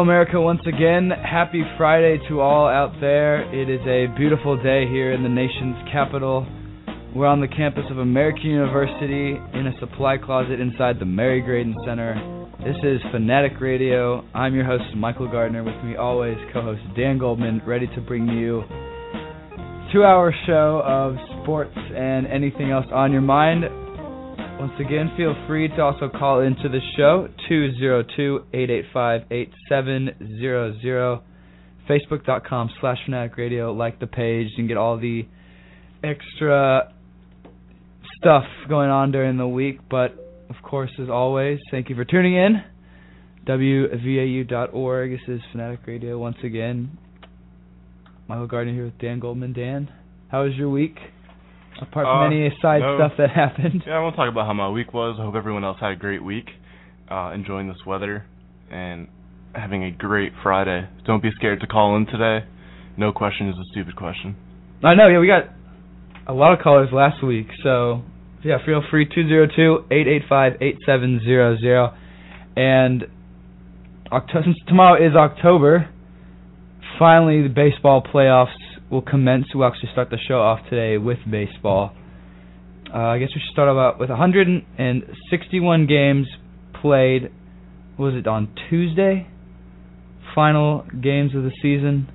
Hello, America, once again. Happy Friday to all out there. It is a beautiful day here in the nation's capital. We're on the campus of American University in a supply closet inside the Mary Graydon Center. This is Fanatic Radio. I'm your host, Michael Gardner. With me always, co host Dan Goldman, ready to bring you two hour show of sports and anything else on your mind. Once again, feel free to also call into the show 202-885-8700. Facebook.com slash Fanatic Radio. Like the page and get all the extra stuff going on during the week. But of course, as always, thank you for tuning in. WVAU.org. This is Fanatic Radio once again. Michael Gardner here with Dan Goldman. Dan, how was your week? Apart from Uh, any side no. stuff that happened. Yeah, I won't talk about how my week was. I hope everyone else had a great week, uh, enjoying this weather, and having a great Friday. Don't be scared to call in today. No question is a stupid question. I know, yeah, we got a lot of callers last week, so yeah, feel free 202-885-8700 and October, since tomorrow is October, finally the baseball playoffs will commence. We'll actually start the show off today with baseball. Uh, I guess we should start about with 161 games played. Was it on Tuesday? Final games of the season,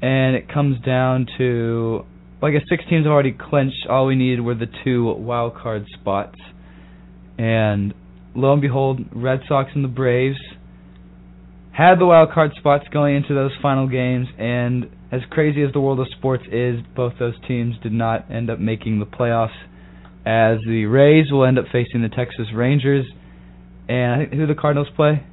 and it comes down to well, I guess six teams have already clinched. All we needed were the two wild card spots, and lo and behold, Red Sox and the Braves had the wild card spots going into those final games, and as crazy as the world of sports is, both those teams did not end up making the playoffs. As the Rays will end up facing the Texas Rangers, and I think who the Cardinals play?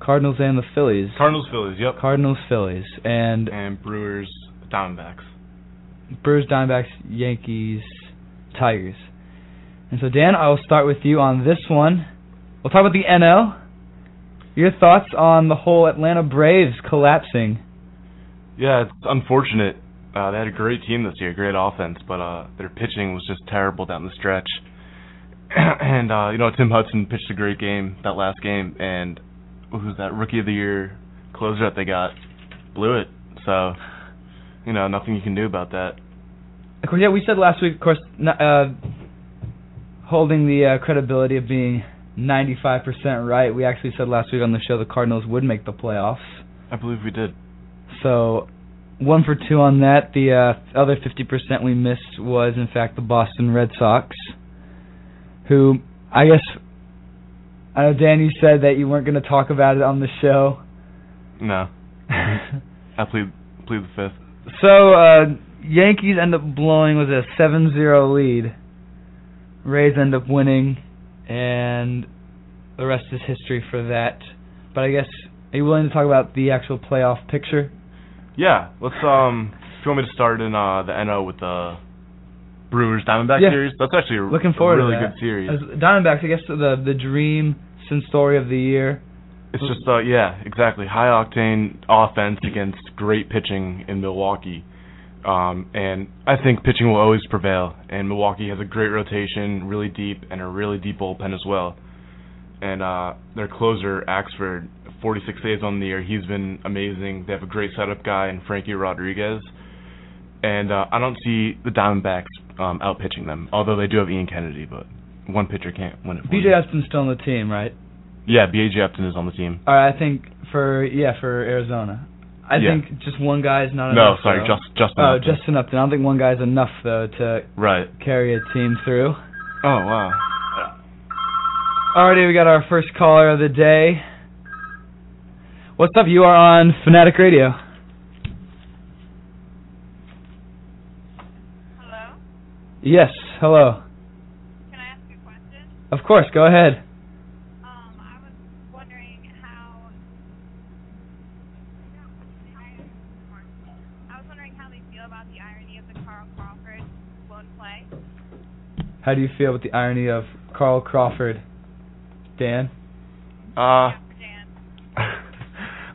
Cardinals and the Phillies. Cardinals, Phillies, yep. Cardinals, Phillies, and And Brewers, Diamondbacks. Brewers, Diamondbacks, Yankees, Tigers. And so, Dan, I will start with you on this one. We'll talk about the NL. Your thoughts on the whole Atlanta Braves collapsing? Yeah, it's unfortunate. Uh, they had a great team this year, great offense, but uh, their pitching was just terrible down the stretch. and uh, you know, Tim Hudson pitched a great game that last game, and who's that rookie of the year closer that they got blew it. So, you know, nothing you can do about that. Of course, yeah, we said last week, of course, uh, holding the uh, credibility of being 95% right. We actually said last week on the show the Cardinals would make the playoffs. I believe we did. So, one for two on that. The uh, other 50% we missed was, in fact, the Boston Red Sox, who I guess I know Dan, you said that you weren't going to talk about it on the show. No, I plead plead the fifth. so uh, Yankees end up blowing it a 7-0 lead. Rays end up winning, and the rest is history for that. But I guess are you willing to talk about the actual playoff picture? Yeah, let's um. Do you want me to start in uh the NO with the Brewers Diamondback Yeah. series, that's actually a, Looking a forward really to that. good series. As Diamondbacks, I guess the the dream since story of the year. It's just uh yeah, exactly. High octane offense against great pitching in Milwaukee. Um and I think pitching will always prevail and Milwaukee has a great rotation, really deep and a really deep bullpen as well. And uh their closer Axford, 46 days on the year, he's been amazing. They have a great setup guy in Frankie Rodriguez. And uh I don't see the Diamondbacks um out pitching them, although they do have Ian Kennedy, but one pitcher can't win it. for BJ. Upton's still on the team, right? Yeah, BJ Upton is on the team. All right, I think for yeah for Arizona. I Yeah. think just one guy is not No, enough. No, sorry, though. just Justin Oh, Upton. Justin Upton. I don't think one guy's enough though to Right. carry a team through. Oh wow. Alrighty, we got our first caller of the day. What's up? You are on Fanatic Radio. Hello? Yes. Hello. Can I ask you a question? Of course. Go ahead. Um, I was wondering how. I was wondering how they feel about the irony of the Carl Crawford lone play. How do you feel with the irony of Carl Crawford? Dan. Uh, Yeah, Dan.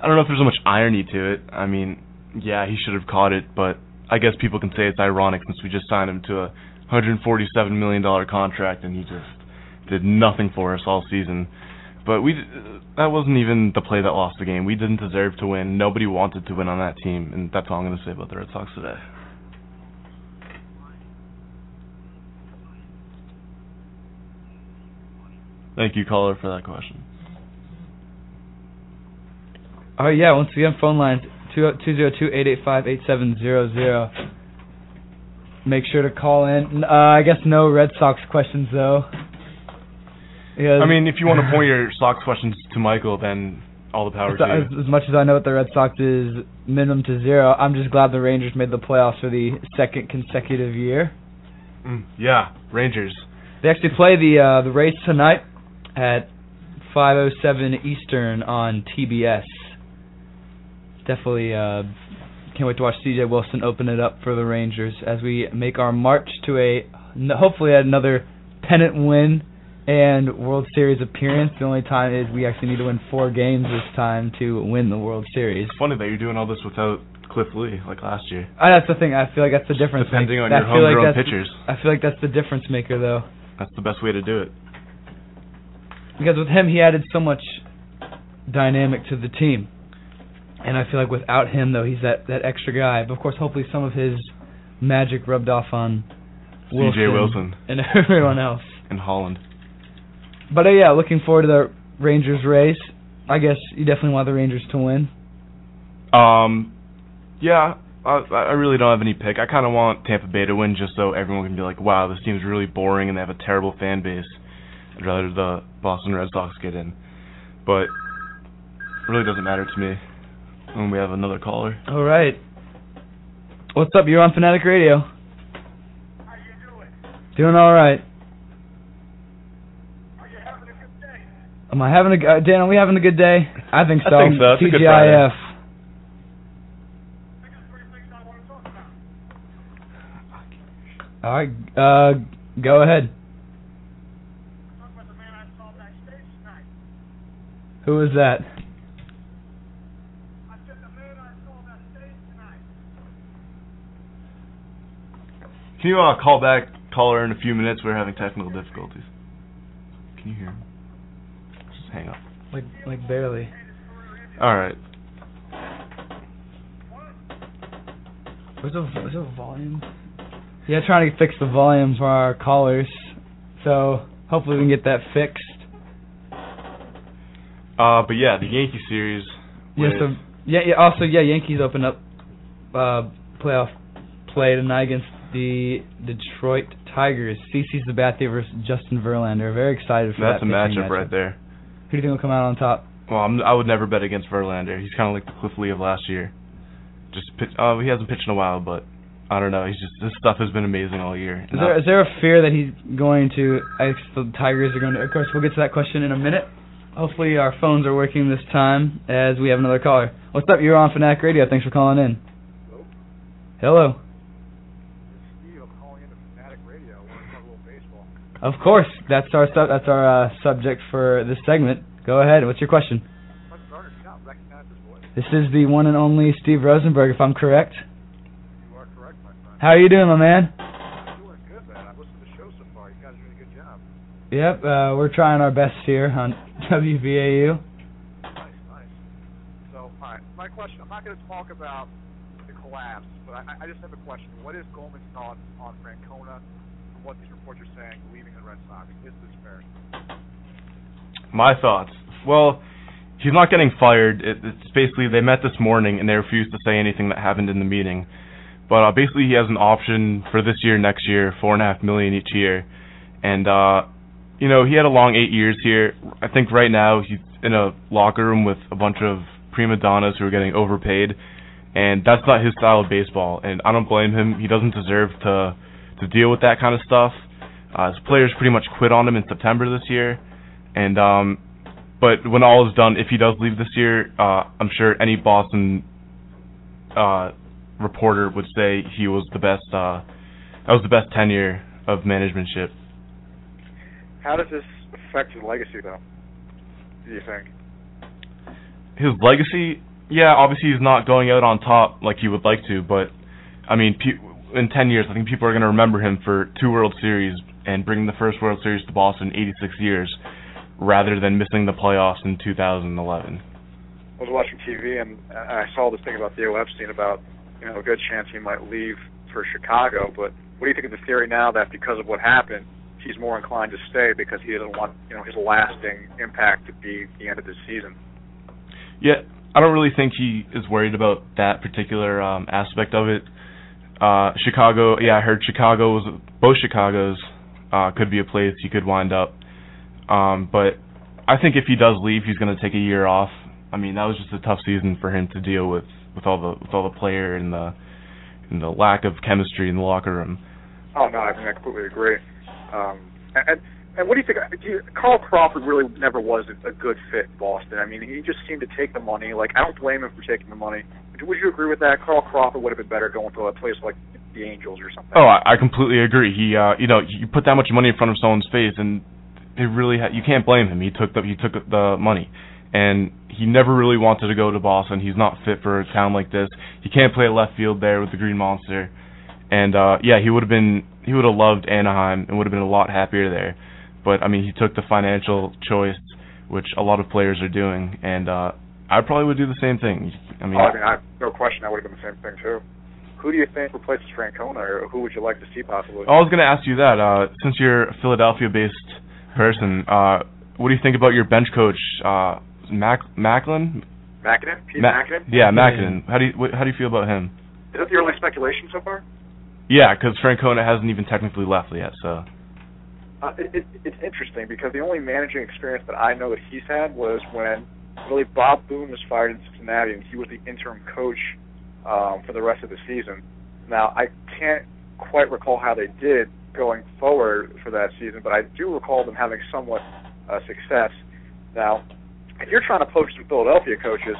I don't know if there's so much irony to it. I mean, yeah, he should have caught it, but I guess people can say it's ironic since we just signed him to a 147 million dollar contract and he just did nothing for us all season. But we that wasn't even the play that lost the game. We didn't deserve to win. Nobody wanted to win on that team, and that's all I'm going to say about the Red Sox today. Thank you, caller, for that question. Oh yeah. Once again, phone lines two two zero two eight eight five eight seven zero zero. Make sure to call in. Uh, I guess no Red Sox questions though. Because I mean, if you want to point your Sox questions to Michael, then all the power to you. as, as much as I know what the Red Sox is minimum to zero, I'm just glad the Rangers made the playoffs for the second consecutive year. Mm, yeah, Rangers. They actually play the uh, the Rays tonight at 5:07 Eastern on TBS. Definitely uh, can't wait to watch C.J. Wilson open it up for the Rangers as we make our march to a hopefully another pennant win and World Series appearance. The only time is we actually need to win four games this time to win the World Series. It's funny that you're doing all this without Cliff Lee like last year. That's the thing. I feel like that's the difference. Depending maker. on your feel like homegrown pitchers. I feel like that's the difference maker, though. That's the best way to do it. because with him he added so much dynamic to the team. And I feel like without him though he's that that extra guy. But of course hopefully some of his magic rubbed off on Wilson, C.J. Wilson and everyone else. in Holland. But uh, yeah, looking forward to the Rangers race. I guess you definitely want the Rangers to win. Um, yeah, I, I really don't have any pick. I kind of want Tampa Bay to win just so everyone can be like, wow, this team's really boring and they have a terrible fan base. I'd rather the Boston Red Sox get in. But it really doesn't matter to me. And we have another caller. All right. What's up? You're on Fanatic Radio. How you doing? Doing all right. Are you having a good day? Am I having a g- uh, Dan? Are we having a good day? I think so. I think so. It's a good TGIF. I got three things I want to talk about. All right. Uh, go ahead. Talk about the man I saw backstage tonight. Who was that? I said the man I saw backstage tonight. Can you uh, call back, caller, in a few minutes? We're having technical difficulties. Can you hear him? Just hang up. Like, like barely. All right. Where's the, where's the volume? Yeah, trying to fix the volume for our callers. So hopefully we can get that fixed. Uh, but yeah, the Yankee series. Yeah. So yeah, yeah. Also, yeah, Yankees open up uh, playoff play tonight against the Detroit Tigers. CC Sabathia versus Justin Verlander. Very excited for that's that. That's a pitching matchup right there. Who do you think will come out on top? Well, I'm, I would never bet against Verlander. He's kind of like the Cliff Lee of last year. Just pitch. Oh, he hasn't pitched in a while, but I don't know. He's just his stuff has been amazing all year. Is And there I- is there a fear that he's going to? I guess the Tigers are going to. Of course, we'll get to that question in a minute. Hopefully our phones are working this time as we have another caller. What's up? You're on Fanatic Radio. Thanks for calling in. Hello. Steve, I'm calling into Fanatic Radio. I want to talk a little baseball. Of course, that's our sub- that's our uh, subject for this segment. Go ahead. What's your question? Let's start it. You not recognize this is the one and only Steve Rosenberg, if I'm correct. You are correct, my friend. How are you doing, my man? I'm doing good, man. I've listened to the show so far. You guys are doing a good job. Yep, uh, we're trying our best here on WVAU. Nice, nice. So, right. My question. I'm not going to talk about the collapse, but I, I just have a question. What is Goldman's thoughts on Francona what these reports are saying, leaving the Red Sox? Is this fair? My thoughts. Well, he's not getting fired. It, it's basically they met this morning and they refused to say anything that happened in the meeting. But uh, basically, he has an option for this year, next year, four and a half million each year, and uh, you know he had a long eight years here. I think right now he's in a locker room with a bunch of prima donnas who are getting overpaid, and that's not his style of baseball. And I don't blame him. He doesn't deserve to to deal with that kind of stuff. Uh, his players pretty much quit on him in September this year, and um, but when all is done, if he does leave this year, uh, I'm sure any Boston uh, reporter would say he was the best. Uh, that was the best tenure of managementship. How does this affect his legacy, though? Do you think? His legacy, yeah, obviously he's not going out on top like he would like to, but I mean, pe- in 10 years, I think people are going to remember him for two World Series and bringing the first World Series to Boston in 86 years, rather than missing the playoffs in 2011. I was watching TV and I saw this thing about Theo Epstein about you know a good chance he might leave for Chicago. But what do you think of the theory now that because of what happened, he's more inclined to stay because he doesn't want you know his lasting impact to be the end of the season? Yeah, I don't really think he is worried about that particular um, aspect of it. Uh, Chicago, yeah, I heard Chicago was both Chicago's uh, could be a place he could wind up. Um, but I think if he does leave, he's going to take a year off. I mean, that was just a tough season for him to deal with with all the with all the player and the and the lack of chemistry in the locker room. Oh no, I mean I completely agree. Um, and and what do you think? Do you, Carl Crawford really never was a, a good fit in Boston. I mean, he just seemed to take the money. Like I don't blame him for taking the money. Would you agree with that? Carl Crawford would have been better going to a place like the Angels or something. Oh, I, I completely agree. He, uh, you know, you put that much money in front of someone's face, and it really ha- you can't blame him. He took the he took the money, and he never really wanted to go to Boston. He's not fit for a town like this. He can't play left field there with the Green Monster, and uh, yeah, he would have been he would have loved Anaheim and would have been a lot happier there. But I mean, he took the financial choice, which a lot of players are doing, and uh, I probably would do the same thing. I mean, oh, I mean, I, no question, I would have done the same thing too. Who do you think replaces Francona, or who would you like to see possibly? I was going to ask you that. Uh, since you're a Philadelphia-based person, uh, what do you think about your bench coach, uh, Mac Macklin? Mackanin? Pete Ma- Mackanin? Yeah, Mackanin. How do you what, how do you feel about him? Is that the early speculation so far? Yeah, because Francona hasn't even technically left yet. So Uh, it, it, it's interesting because the only managing experience that I know that he's had was when really Bob Boone was fired in Cincinnati and he was the interim coach um, for the rest of the season. Now I can't quite recall how they did going forward for that season, but I do recall them having somewhat uh, success. Now, if you're trying to poach some Philadelphia coaches,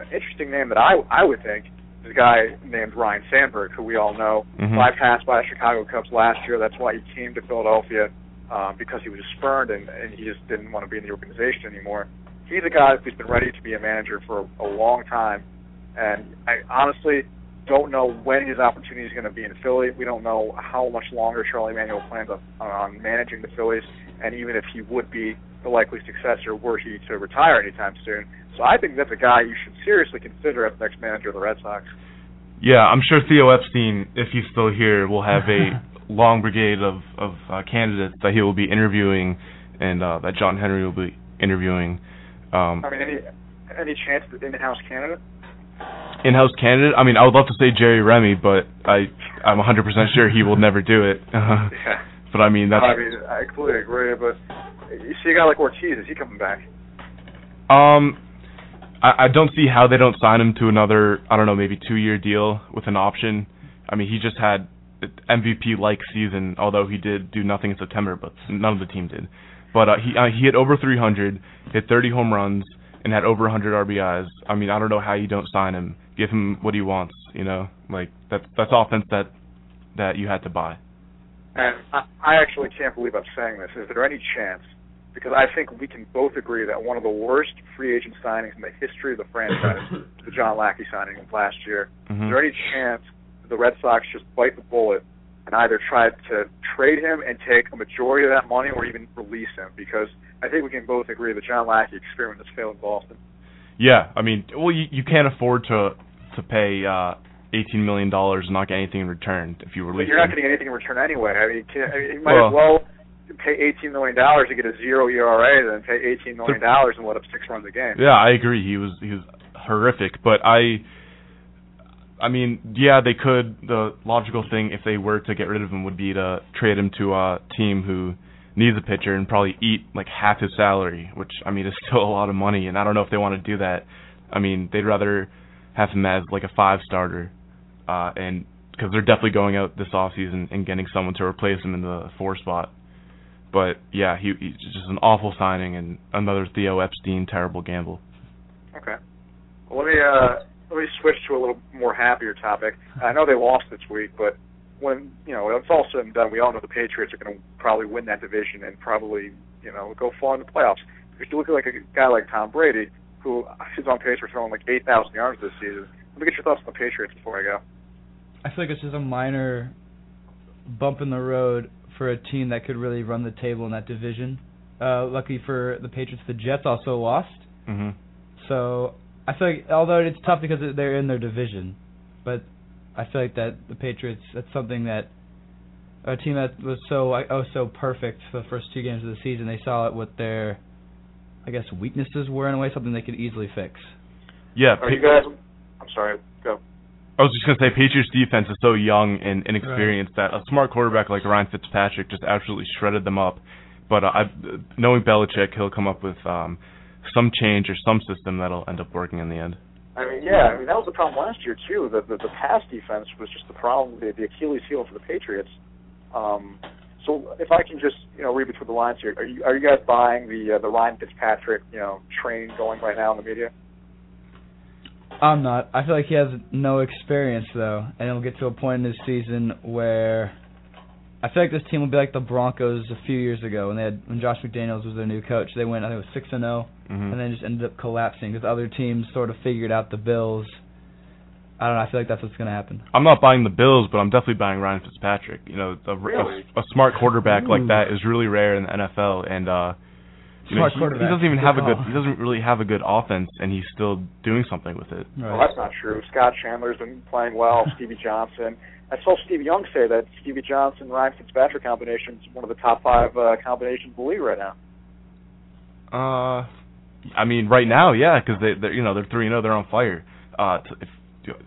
an interesting name that I I would think is a guy named Ryne Sandberg, who we all know Mhm. bypassed by the Chicago Cubs last year. That's why he came to Philadelphia um, because he was spurned and, and he just didn't want to be in the organization anymore. He's a guy who's been ready to be a manager for a, a long time, and I honestly don't know when his opportunity is going to be in Philly. We don't know how much longer Charlie Manuel plans on, on managing the Phillies, and even if he would be the likely successor were he to retire anytime soon. So I think that's a guy you should seriously consider as the next manager of the Red Sox. yeah, I'm sure Theo Epstein, if he's still here, will have a long brigade of of uh, candidates that he will be interviewing, and uh, that John Henry will be interviewing. Um, I mean, any any chance that in-house candidate? in-house candidate. I mean, I would love to say Jerry Remy, but I I'm 100% sure he will never do it. Yeah. but I mean, that's I mean, I completely agree. But you see a guy like Ortiz, is he coming back? um, I, I don't see how they don't sign him to another I don't know maybe two-year deal with an option. I mean, he just had MVP like season, although he did do nothing in September, but none of the team did. but uh, he uh, he hit over 300, hit 30 home runs, and had over 100 RBIs. I mean, I don't know how you don't sign him. Give him what he wants. You know, like that's that's offense that that you had to buy. And I, I actually can't believe I'm saying this. Is there any chance? Because I think we can both agree that one of the worst free agent signings in the history of the franchise, the John Lackey signing last year. Mhm. Is there any chance the Red Sox just bite the bullet and either try to trade him and take a majority of that money, or even release him? Because I think we can both agree that John Lackey experiment has failed in Boston. Yeah, I mean, well, you you can't afford to to pay uh, 18 million dollars and not get anything in return if you But release you're not getting anything in return anyway. I mean, you, can't, I mean, you might Well- as well pay eighteen million dollars to get a zero ERA than pay eighteen million dollars and let up six runs a game. Yeah, I agree. He was he was horrific, but I I mean, yeah, they could the logical thing if they were to get rid of him would be to trade him to a team who needs a pitcher and probably eat like half his salary, which I mean is still a lot of money and I don't know if they want to do that. I mean, they'd rather have him as like a five starter uh and because they're definitely going out this offseason and getting someone to replace him in the four spot. But yeah, he, he's just an awful signing and another Theo Epstein terrible gamble. Okay. Let me uh, let me switch to a little more happier topic. I know they lost this week, but when you know it's all said and done, we all know the Patriots are going to probably win that division and probably you know go far in the playoffs. If you look at like a guy like Tom Brady, who is on pace for throwing like 8,000 yards this season, let me get your thoughts on the Patriots before I go. I feel like it's just a minor bump in the road for a team that could really run the table in that division. Uh, lucky for the Patriots, the Jets also lost. Mhm. So I feel like although it's tough because they're in their division, but I feel like that the Patriots that's something that a team that was so oh so perfect for the first two games of the season. They saw it what their I guess weaknesses were in a way, something they could easily fix. Yeah, Are you guys? I'm sorry. Go. I was just gonna say Patriots defense is so young and inexperienced that a smart quarterback like Ryan Fitzpatrick just absolutely shredded them up. But uh, I, knowing Belichick, he'll come up with um, some change or some system that'll end up working in the end. I mean, yeah, I mean that was the problem last year too. The the, the pass defense was just the problem, the, the Achilles heel for the Patriots. Um, so if I can just you know read between the lines here, are you are you guys buying the uh, the Ryan Fitzpatrick you know train going right now in the media? I'm not. I feel like he has no experience though, and it'll get to a point in his season where I feel like this team will be like the Broncos a few years ago when they had when Josh McDaniels was their new coach. They went I think it was six and zero, Mhm. and then just ended up collapsing because other teams sort of figured out the Bills. I don't know. I feel like that's what's gonna happen. I'm not buying the Bills, but I'm definitely buying Ryan Fitzpatrick. You know, a, Really? a, a smart quarterback Ooh. like that is really rare in the NFL, and uh, you Smart know, he, quarterback. he doesn't even Good have a good he doesn't really have a good offense, and he's still doing something with it. Well, that's not true. Scott Chandler's been playing well. Stevie Johnson. I saw Steve Young say that Stevie Johnson Ryan Fitzpatrick combination is one of the top five uh, combinations in the league right now. Uh, I mean, right now, yeah, because they, they're you know they're three and zero, they're on fire. Uh, if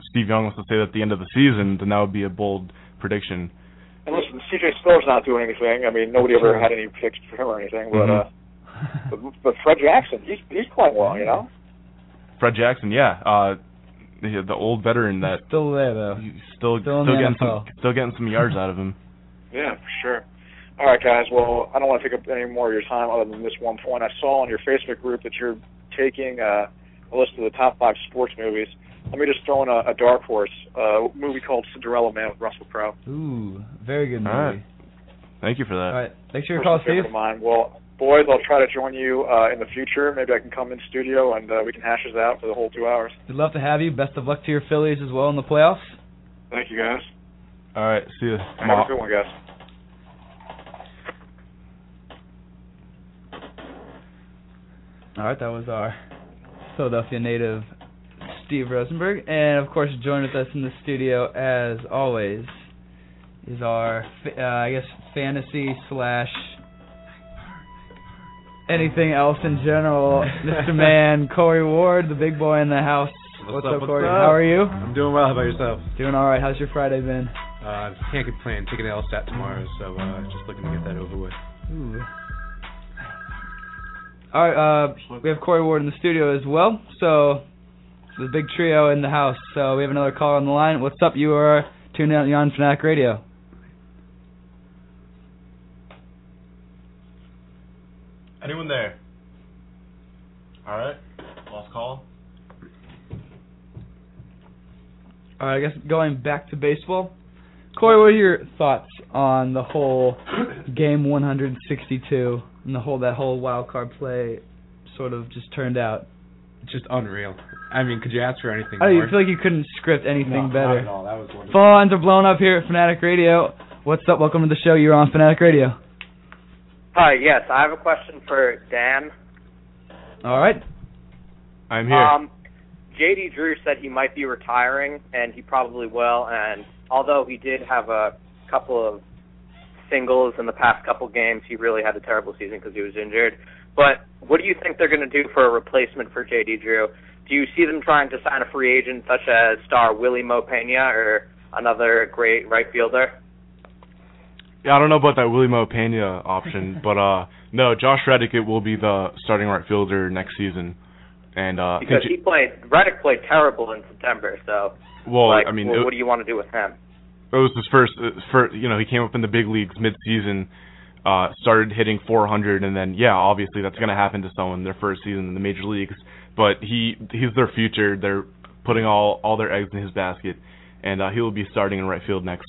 Steve Young wants to say that at the end of the season, then that would be a bold prediction. And listen, CJ Spiller's not doing anything. I mean, nobody ever had any picks for him or anything. But Mhm. uh, but, but Fred Jackson, he's he's playing well. You know. Fred Jackson, yeah, uh, the, the old veteran that Still there though. he's still Still still the getting some still getting some yards out of him. Yeah, for sure. All right, guys. Well, I don't want to take up any more of your time other than this one point. I saw on your Facebook group that you're taking uh, a list of the top five sports movies. Let me just throw in a, a dark horse, uh, a movie called Cinderella Man with Russell Crowe. Ooh, very good movie. All right. Thank you for that. All right, thanks for your call, Steve. mine. Well, boys, I'll try to join you uh, in the future. Maybe I can come in studio and uh, we can hash this out for the whole two hours. We'd love to have you. Best of luck to your Phillies as well in the playoffs. Thank you, guys. All right, see you. Have a good one, guys. All right, that was our Philadelphia native Steve Rosenberg, and of course, joining with us in the studio as always is our, uh, I guess, fantasy slash anything else in general, Mr. Man, Cory Ward, the big boy in the house. What's What's, up, up, what's Cory? up? How are you? I'm doing well. How about yourself? Doing all right. How's your Friday been? Uh, can't complain. Taking the LSAT tomorrow, so uh, just looking to get that over with. Ooh. All right, uh, we have Cory Ward in the studio as well. So the big trio in the house. So we have another caller on the line. What's up? You are tuned in on Fanatic Radio. Anyone there? All right. Lost call. All right, I guess going back to baseball. Cory, what are your thoughts on the whole game 162 and the whole that whole wild card play sort of just turned out? Just unreal. I mean, could you ask for anything I more? feel like you couldn't script anything no, better. Not at all. That was wonderful. Phone lines are blown up here at Fanatic Radio. What's up? Welcome to the show. You're on Fanatic Radio. Hi, yes, I have a question for Dan. All right. I'm here. Um, JD Drew said he might be retiring, and he probably will. And although he did have a couple of singles in the past couple games, he really had a terrible season because he was injured. But what do you think they're going to do for a replacement for JD Drew? Do you see them trying to sign a free agent such as star Wily Mo Pena or another great right fielder? Yeah, I don't know about that Wily Mo Pena option, but uh, no, Josh Reddick it will be the starting right fielder next season, and uh, Because he played Reddick played terrible in September. So, well, like, I mean, well, it, what do you want to do with him? it was his first, uh, first, you know, he came up in the big leagues mid-season, uh, started hitting 400, and then yeah, obviously that's going to happen to someone their first season in the major leagues. But he, he's their future. They're putting all all their eggs in his basket, and uh, he will be starting in right field next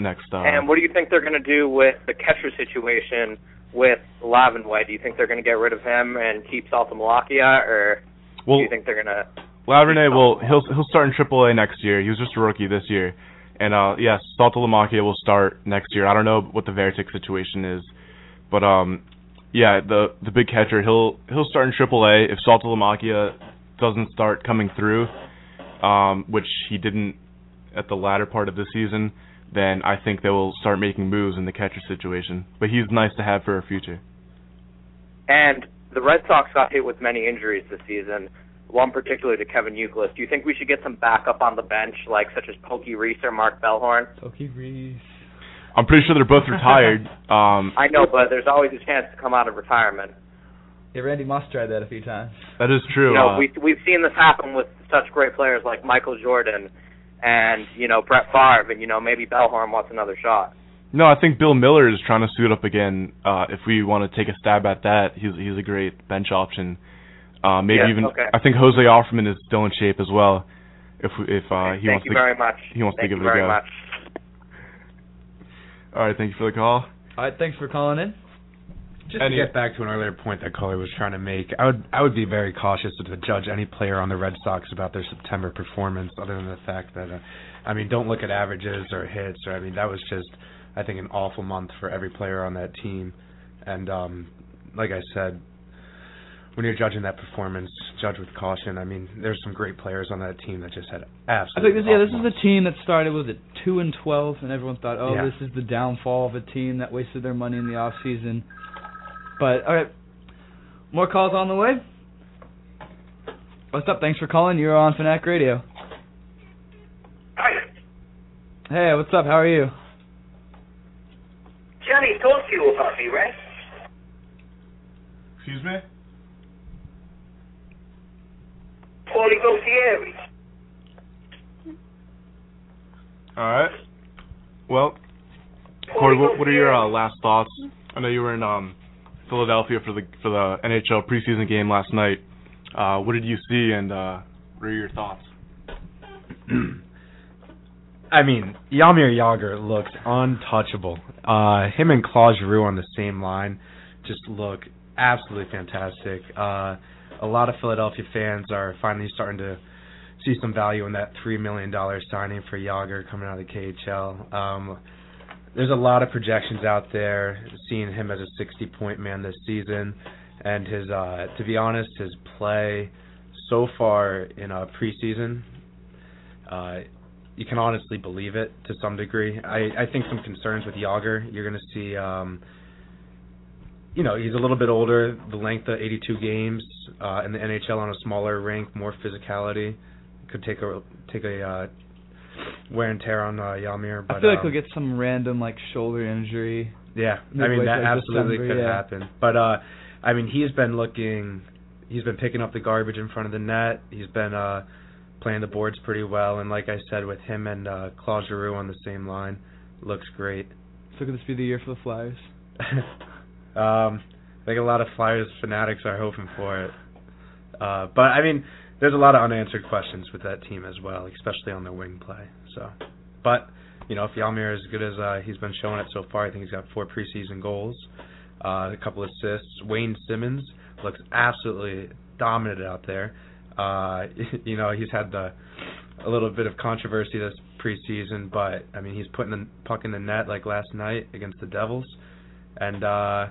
next. Uh, And what do you think they're going to do with the catcher situation with Lavarnway? Do you think they're going to get rid of him and keep Saltalamacchia, or well, do you think they're going to? Laverne will he'll he'll start in AAA next year. He was just a rookie this year, and uh yes, Saltalamacchia will start next year. I don't know what the Varitek situation is, but um yeah, the the big catcher he'll he'll start in AAA if Saltalamacchia doesn't start coming through, um which he didn't at the latter part of the season. Then I think they will start making moves in the catcher situation. But he's nice to have for our future. And the Red Sox got hit with many injuries this season. One particularly to Kevin Youkilis. Do you think we should get some backup on the bench, like such as Pokey Reese or Mark Bellhorn? Pokey Reese. I'm pretty sure they're both retired. Um I know, but there's always a chance to come out of retirement. Yeah, Randy Moss tried that a few times. that is true. You know, uh, we we've seen this happen with such great players like Michael Jordan and you know Brett Favre, and you know maybe Bellhorn wants another shot. No, I think Bill Mueller is trying to suit up again. Uh, if we want to take a stab at that, he's he's a great bench option. Uh, maybe Yes, even okay. I think Jose Offerman is still in shape as well. If if uh, he Thank wants you to. very much. he wants to give you it a very go. much. All right, thank you for the call. All right, thanks for calling in. Just Any- to get back to an earlier point that caller was trying to make, I would I would be very cautious to judge any player on the Red Sox about their September performance, other than the fact that, uh, I mean, don't look at averages or hits, or I mean, that was just, I think, an awful month for every player on that team, and um, like I said, when you're judging that performance, judge with caution. I mean, there's some great players on that team that just had absolutely. I think this, yeah, this is the team that started was it two and twelve, and everyone thought, oh, Yeah. this is the downfall of a team that wasted their money in the off season. But all right, more calls on the way. What's up? Thanks for calling. You're on Fanatic Radio. Hi. Hey, what's up? How are you? Johnny talked to you about me, right? Excuse me. Paulie Gocieri. All right. Well, Cory, what, what are your uh, last thoughts? I know you were in um, Philadelphia for the for the NHL preseason game last night. Uh, what did you see, and uh, what are your thoughts? I mean, Yamir Jagr looked untouchable. Uh, him and Claude Giroux on the same line just look absolutely fantastic. Uh, a lot of Philadelphia fans are finally starting to see some value in that three million dollar signing for Jagr coming out of the KHL. Um, there's a lot of projections out there seeing him as a 60 point man this season, and his uh, to be honest, his play so far in uh, preseason. Uh, you can honestly believe it to some degree. I, I think some concerns with Jagr. You're going to see, um, you know, he's a little bit older. The length of 82 games uh, in the NHL on a smaller rink, more physicality could take a take a uh, wear and tear on uh, Yamir. But I feel like um, we'll get some random like shoulder injury. yeah, I mean that absolutely December, could yeah. happen. But uh I mean he's been looking he's been picking up the garbage in front of the net. He's been uh playing the boards pretty well and like I said with him and uh Claude Giroux on the same line, looks great. So could this be the year for the Flyers? um think a lot of Flyers fanatics are hoping for it. Uh, but I mean, there's a lot of unanswered questions with that team as well, especially on their wing play. So, but you know, if Yalmir is as good as uh, he's been showing it so far, I think he's got four preseason goals, uh, a couple assists. Wayne Simmonds looks absolutely dominant out there. Uh, you know, he's had the a little bit of controversy this preseason, but I mean, he's putting the puck in the net like last night against the Devils, and uh,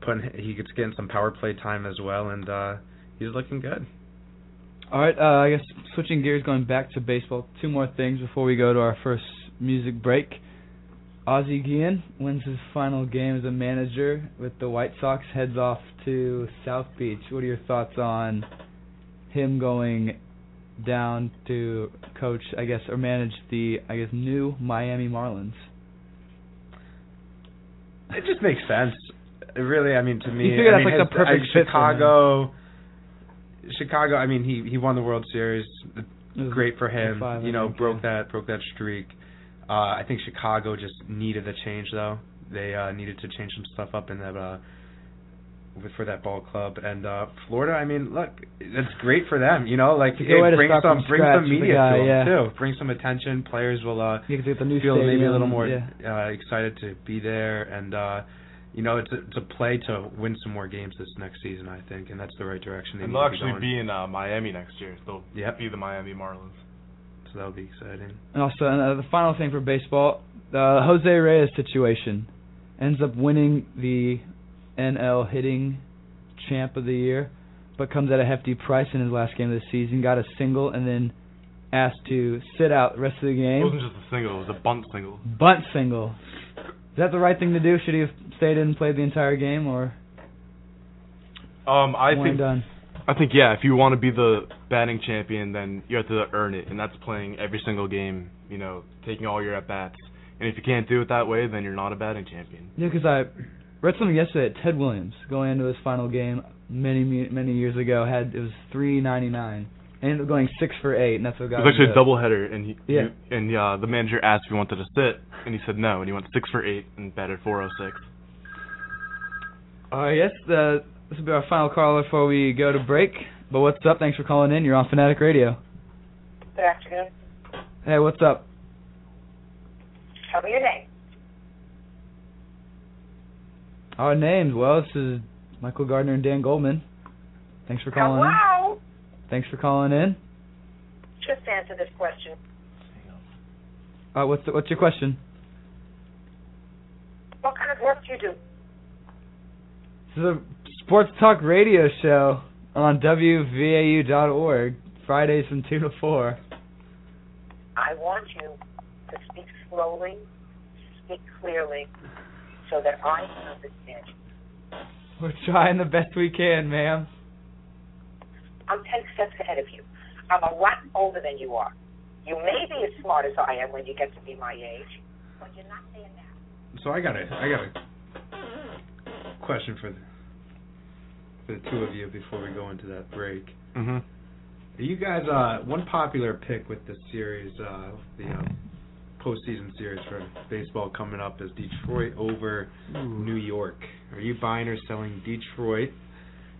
putting he gets getting some power play time as well, and uh, he's looking good. All right, uh, I guess switching gears, going back to baseball. Two more things before we go to our first music break. Ozzie Guillen wins his final game as a manager with the White Sox. Heads off to South Beach. What are your thoughts on him going down to coach, I guess, or manage the, I guess, new Miami Marlins? It just makes sense. It really, I mean, to me, You figure I that's mean, like the perfect I- fit for him. Chicago. Chicago. I mean, he he won the World Series. Great for him. five, you know, think, broke yeah. that broke that streak. Uh, I think Chicago just needed a change though. They uh, needed to change some stuff up in that uh, for that ball club. And uh, Florida, I mean, look, it's great for them. You know, like It's a good it brings some brings some media guy, to them yeah. too. Brings some attention. Players will uh, You get the new feel maybe a little more yeah. uh, excited to be there, and uh, you know, it's a, it's a play to win some more games this next season, I think, and that's the right direction. They And they'll to be actually be in uh, Miami next year. They'll Yep. be the Miami Marlins. so that'll be exciting. And also, uh, the final thing for baseball, the Jose Reyes situation ends up winning the NL hitting champ of the year, but comes at a hefty price in his last game of the season. Got a single and then asked to sit out the rest of the game. It wasn't just a single; it was a bunt single. Bunt single. Is that the right thing to do? Should he have stayed in and played the entire game, or? Um, I think. Done? I think yeah. If you want to be the batting champion, then you have to earn it, and that's playing every single game. You know, taking all your at bats. And if you can't do it that way, then you're not a batting champion. Yeah, because I read something yesterday At Ted Williams going into his final game many many years ago had it was 399 ended up going six for eight, and that's what got. It was actually a doubleheader, and he, yeah, he, and uh, the manager asked if he wanted to sit, and he said no, and he went six for eight and batted 406. All uh, right, yes, the, this will be our final caller before we go to break. But what's up? Thanks for calling in. You're on Fanatic Radio. Good afternoon. Hey, what's up? Tell me your name. Our names. Well, this is Michael Gardner and Dan Goldman. Thanks for calling. Hello. In. Thanks for calling in. Just answer this question. Uh, what's the, what's your question? What kind of work do you do? This is a sports talk radio show on WVAU.org. Fridays from two to four. I want you to speak slowly, speak clearly, so that I can understand you. We're trying the best we can, ma'am. I'm ten steps ahead of you. I'm a lot older than you are. You may be as smart as I am when you get to be my age, but you're not there now. So I got a I got a question for the for the two of you before we go into that break. Mhm. Are you guys uh one popular pick with the series uh the uh, postseason series for baseball coming up is Detroit over New York. Are you buying or selling Detroit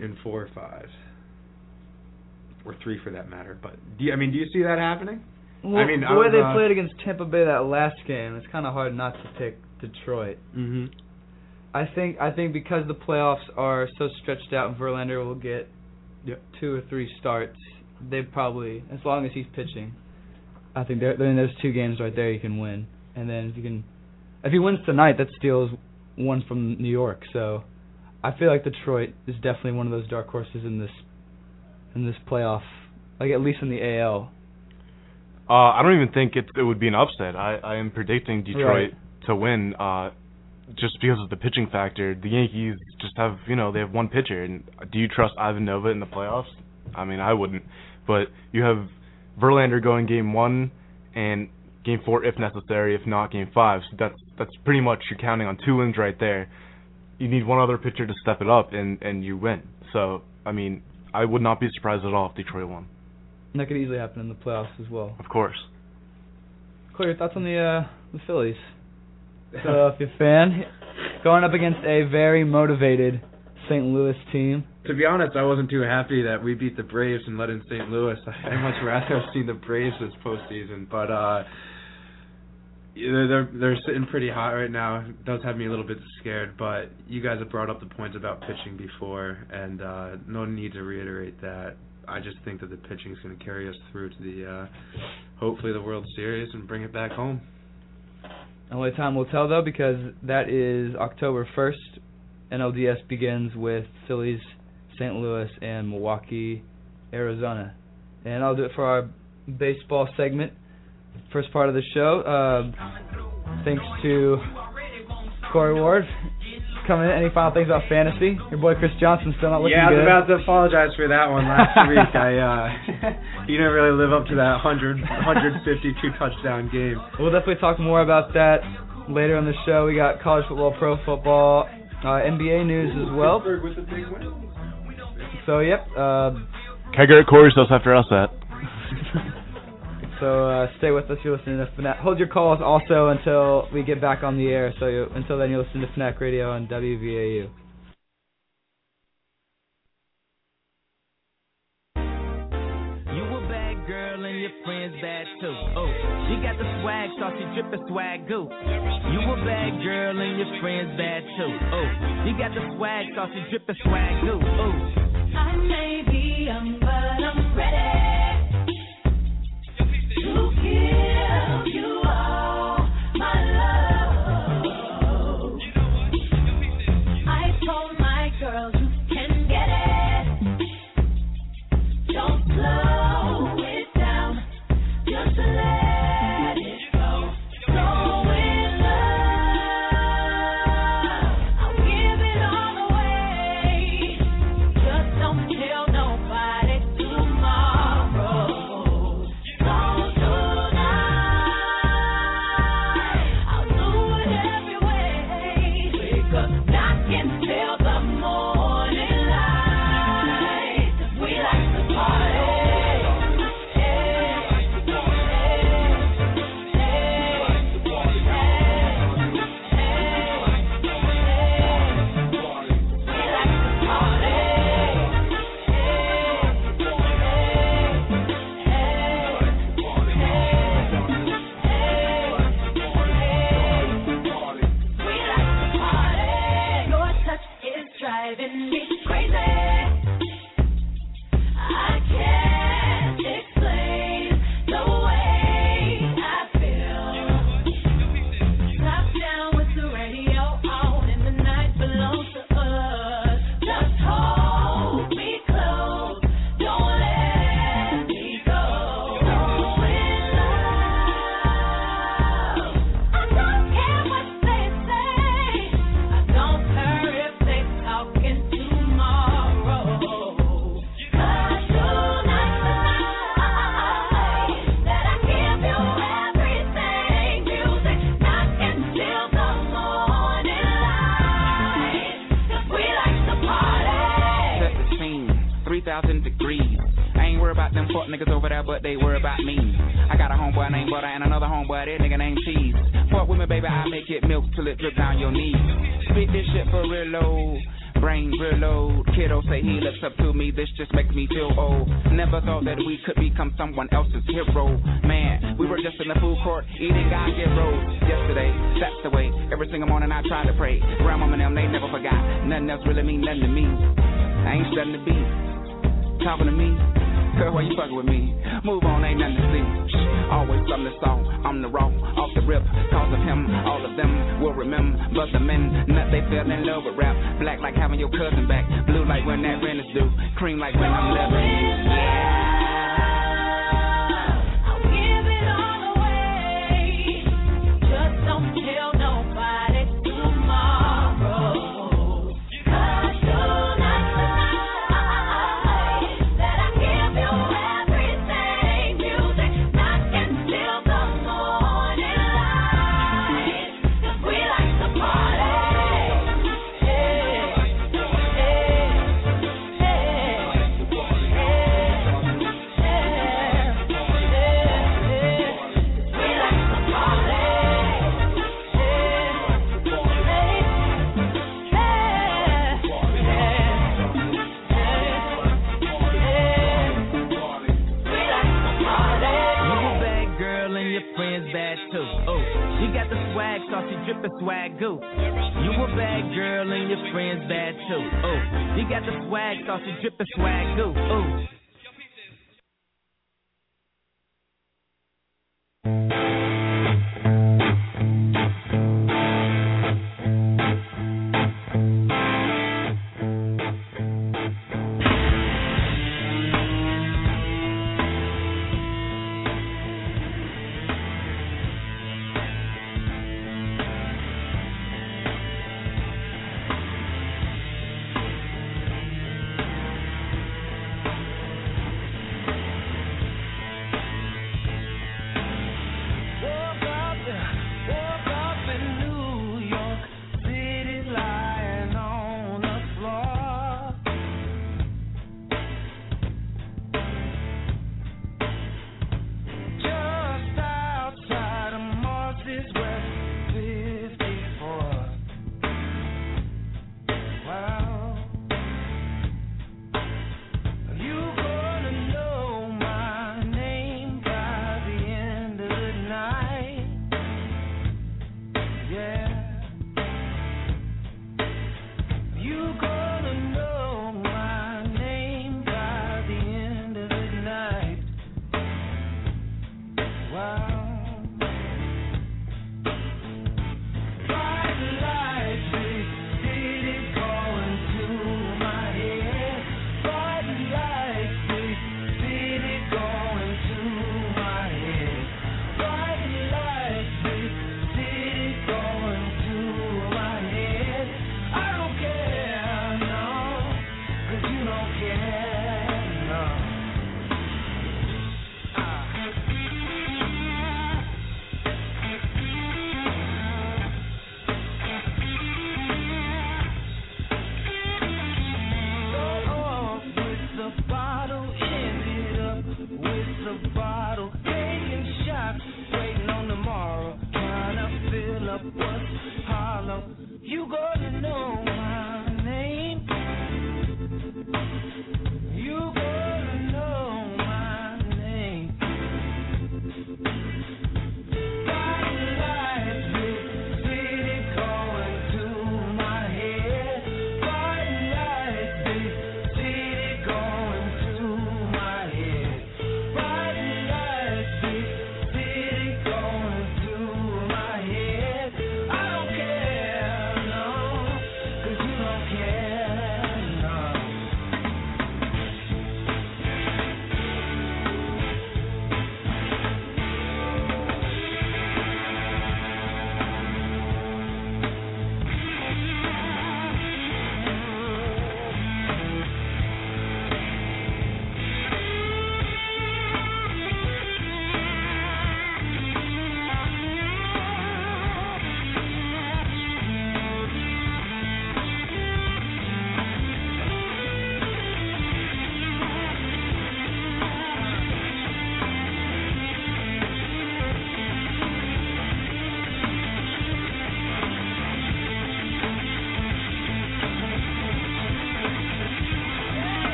in four or five? Or three for that matter. But do you, I mean do you see that happening? Well, mean, the I way was, they uh, played against Tampa Bay that last game, it's kind of hard not to pick Detroit. Mm-hmm. I think I think because the playoffs are so stretched out, and Verlander will get two or three starts. They probably, as long as he's pitching, I think there. Then there's two games right there you can win, and then if you can, if he wins tonight, that steals one from New York. So, I feel like Detroit is definitely one of those dark horses in this, in this playoff, like at least in the AL. Uh, I don't even think it it would be an upset. I I am predicting Detroit to win. Uh, just because of the pitching factor, the Yankees just have you know they have one pitcher, and do you trust Ivan Nova in the playoffs? I mean, I wouldn't. But you have Verlander going game one and game four if necessary, if not game five. So that's that's pretty much you're counting on two wins right there. You need one other pitcher to step it up, and and you win. So I mean, I would not be surprised at all if Detroit won. And that could easily happen in the playoffs as well. Of course. Cory, your thoughts on the uh, the Phillies? Philadelphia fan going up against a very motivated St. Louis team. To be honest, I wasn't too happy that we beat the Braves and let in St. Louis. I'd much rather have seen the Braves this postseason, but uh they're they're, sitting pretty hot right now. It does have me a little bit scared, but you guys have brought up the points about pitching before, and uh no need to reiterate that. I just think that the pitching is going to carry us through to the uh hopefully the World Series and bring it back home. Only time will tell though, because that is October 1st. NLDS begins with Phillies, St. Louis, and Milwaukee, Arizona. And I'll do it for our baseball segment. First part of the show. Uh, thanks to Cory Ward coming in. Any final things about fantasy? Your boy Chris Johnson still not looking yeah, I was good. about to apologize for that one last week. I uh he didn't really live up to that 100 152 touchdown game. We'll definitely talk more about that later on the show. We got college football, pro football, uh, NBA news as well. Pittsburgh with the big win. So yep. Uh, Kegger Cory's house after us that. So uh, stay with us. You're listening to Fanatic. Hold your calls also until we get back on the air. So you, until then, you're listening to Fanatic Radio on WVAU. You a bad girl and your friends bad too. Oh, she got the swag, so she drippin' swag goo. You a bad girl and your friends bad too. Oh, you got the swag, so she drippin' swag goo. Oh. I may be young, but I'm ready to 3,000 degrees. I ain't worried about them fuck niggas over there, but they worry about me. I got a homeboy named Butter and another homeboy, that nigga named Cheese. Fuck with me, baby, I make it milk till it drip down your knees. Spit this shit for real low. Brain real low. Kiddo say he looks up to me, this just makes me feel old. Never thought that we could become someone else's hero. Man, we were just in the food court eating God get rolls. Yesterday, that's the way. Every single morning I try to pray. Grandmama and them, they never forgot. Nothing else really mean nothing to me. I ain't studying the beat. Talking to me. Girl, why you fucking with me? Move on, ain't nothing to see. Always something to song. I'm the raw, off the rip. Cause of him, all of them will remember. But the men, nut, they fell in love with rap. Black like having your cousin back. Blue like when that rent is due. Cream like when I'm loving you. thought she drippin' swag goo. You a bad girl and your friends bad too. Ooh, you got the swag, thought she drippin' swag goo. Ooh,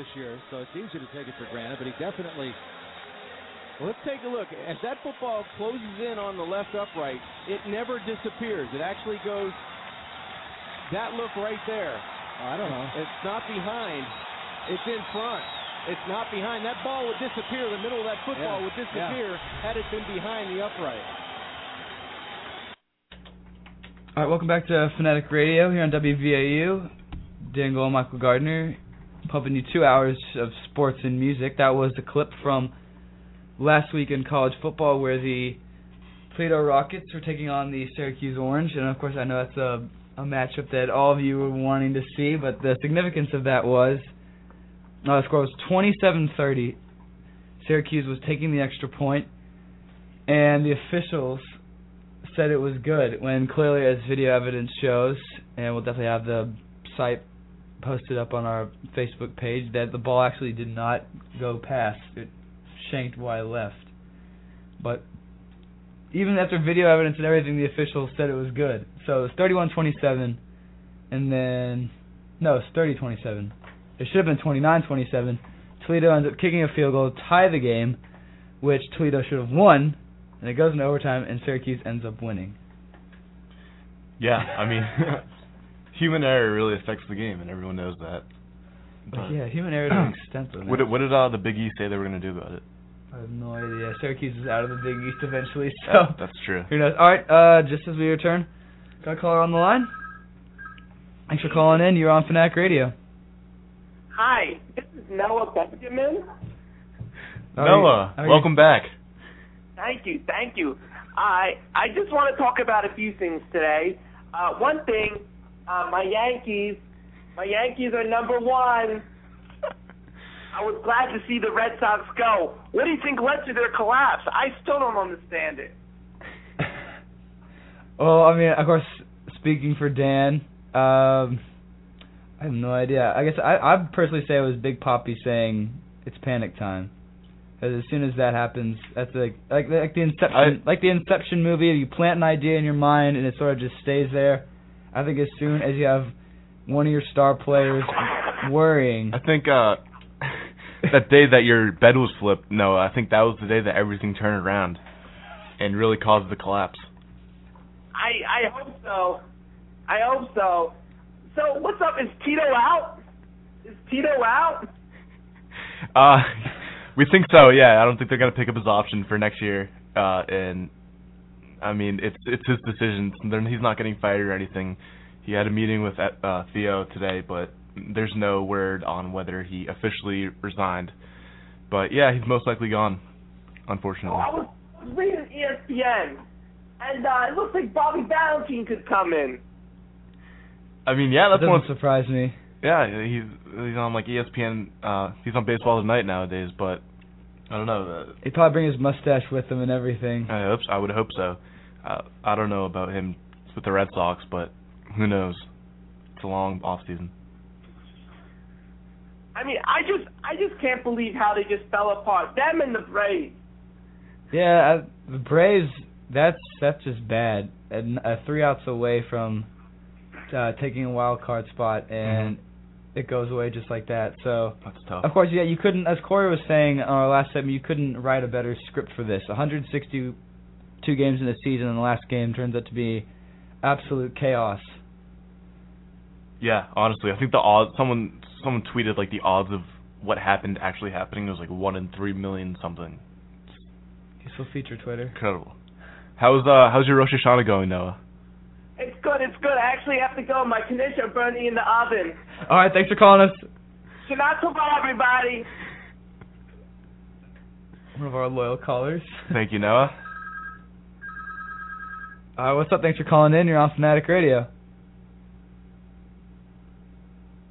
this year, so it's easy to take it for granted, but he definitely. Well, let's take a look. As that football closes in on the left upright, it never disappears. It actually goes that look right there. I don't know. It's not behind. It's in front. It's not behind. That ball would disappear. The middle of that football Yeah, would disappear had it been behind the upright. All right, welcome back to Fanatic Radio here on WVAU. Dan Gold, Michael Gardner, pumping you two hours of sports and music. That was a clip from last week in college football where the Toledo Rockets were taking on the Syracuse Orange, and of course I know that's a, a matchup that all of you were wanting to see, but the significance of that was uh, the score was 27-30. Syracuse was taking the extra point, and the officials said it was good when clearly as video evidence shows, and we'll definitely have the site posted up on our Facebook page, that the ball actually did not go past. It shanked wide left. But even after video evidence and everything, the officials said it was good. So it was 31-27, and then no, it's 30-27. It should have been 29-27. Toledo ends up kicking a field goal, to tie the game, which Toledo should have won, and it goes into overtime, and Syracuse ends up winning. Yeah, I mean, human error really affects the game, and everyone knows that. But yeah, human error to an extent. What did, what did uh, the Big East say they were going to do about it? I have no idea. Syracuse is out of the Big East eventually, so That- that's true. who knows? All right, uh, just as we return, got a caller on the line. Thanks for calling in. You're on Fanatic Radio. Hi, this is Noah Benjamin. How are you- Noah, you? welcome back. Thank you, thank you. I I just want to talk about a few things today. Uh, one thing, uh, my Yankees, my Yankees are number one. I was glad to see the Red Sox go. What do you think led to their collapse? I still don't understand it. Well, I mean, of course, speaking for Dan, um, I have no idea. I guess I I'd personally say it was Big Papi saying it's panic time. 'Cause as soon as that happens, that's like like like the Inception like the Inception movie. You plant an idea in your mind and it sort of just stays there. I think as soon as you have one of your star players worrying, I think uh, that day that your bed was flipped, no, I think that was the day that everything turned around and really caused the collapse. I I hope so. I hope so. So what's up? Is Tito out? Is Tito out? Uh, we think so. Yeah, I don't think they're gonna pick up his option for next year. Uh, and I mean, it's it's his decision. He's not getting fired or anything. He had a meeting with uh, Theo today, but there's no word on whether he officially resigned. But yeah, he's most likely gone. Unfortunately. I was reading ESPN, and uh, it looks like Bobby Valentine could come in. I mean, yeah, that's that one. doesn't surprise me. Yeah, he's he's on like ESPN. Uh, he's on Baseball Tonight nowadays, but I don't know. Uh, He'd probably bring his mustache with him and everything. I hope So. I would hope so. Uh, I don't know about him with the Red Sox, but who knows? It's a long off season. I mean, I just I just can't believe how they just fell apart. Them and the Braves. Yeah, uh, the Braves. That's that's just bad. And uh, three outs away from uh, taking a wild card spot, and it goes away just like that. So That's tough. of course, yeah, you couldn't. As Cory was saying on our last segment, you couldn't write a better script for this. 162 games in the season, and the last game turns out to be absolute chaos. Yeah, honestly, I think the odds. Someone someone tweeted like the odds of what happened actually happening was like one in three million something. You still feature Twitter. Incredible. How's uh how's your Rosh Hashanah going, Noah? It's good. It's good. I actually have to go. My conditioner burning in the oven. All right, thanks for calling us. Shana Tova, everybody. One of our loyal callers. Thank you, Noah. Uh, what's up? Thanks for calling in. You're on Fanatic Radio.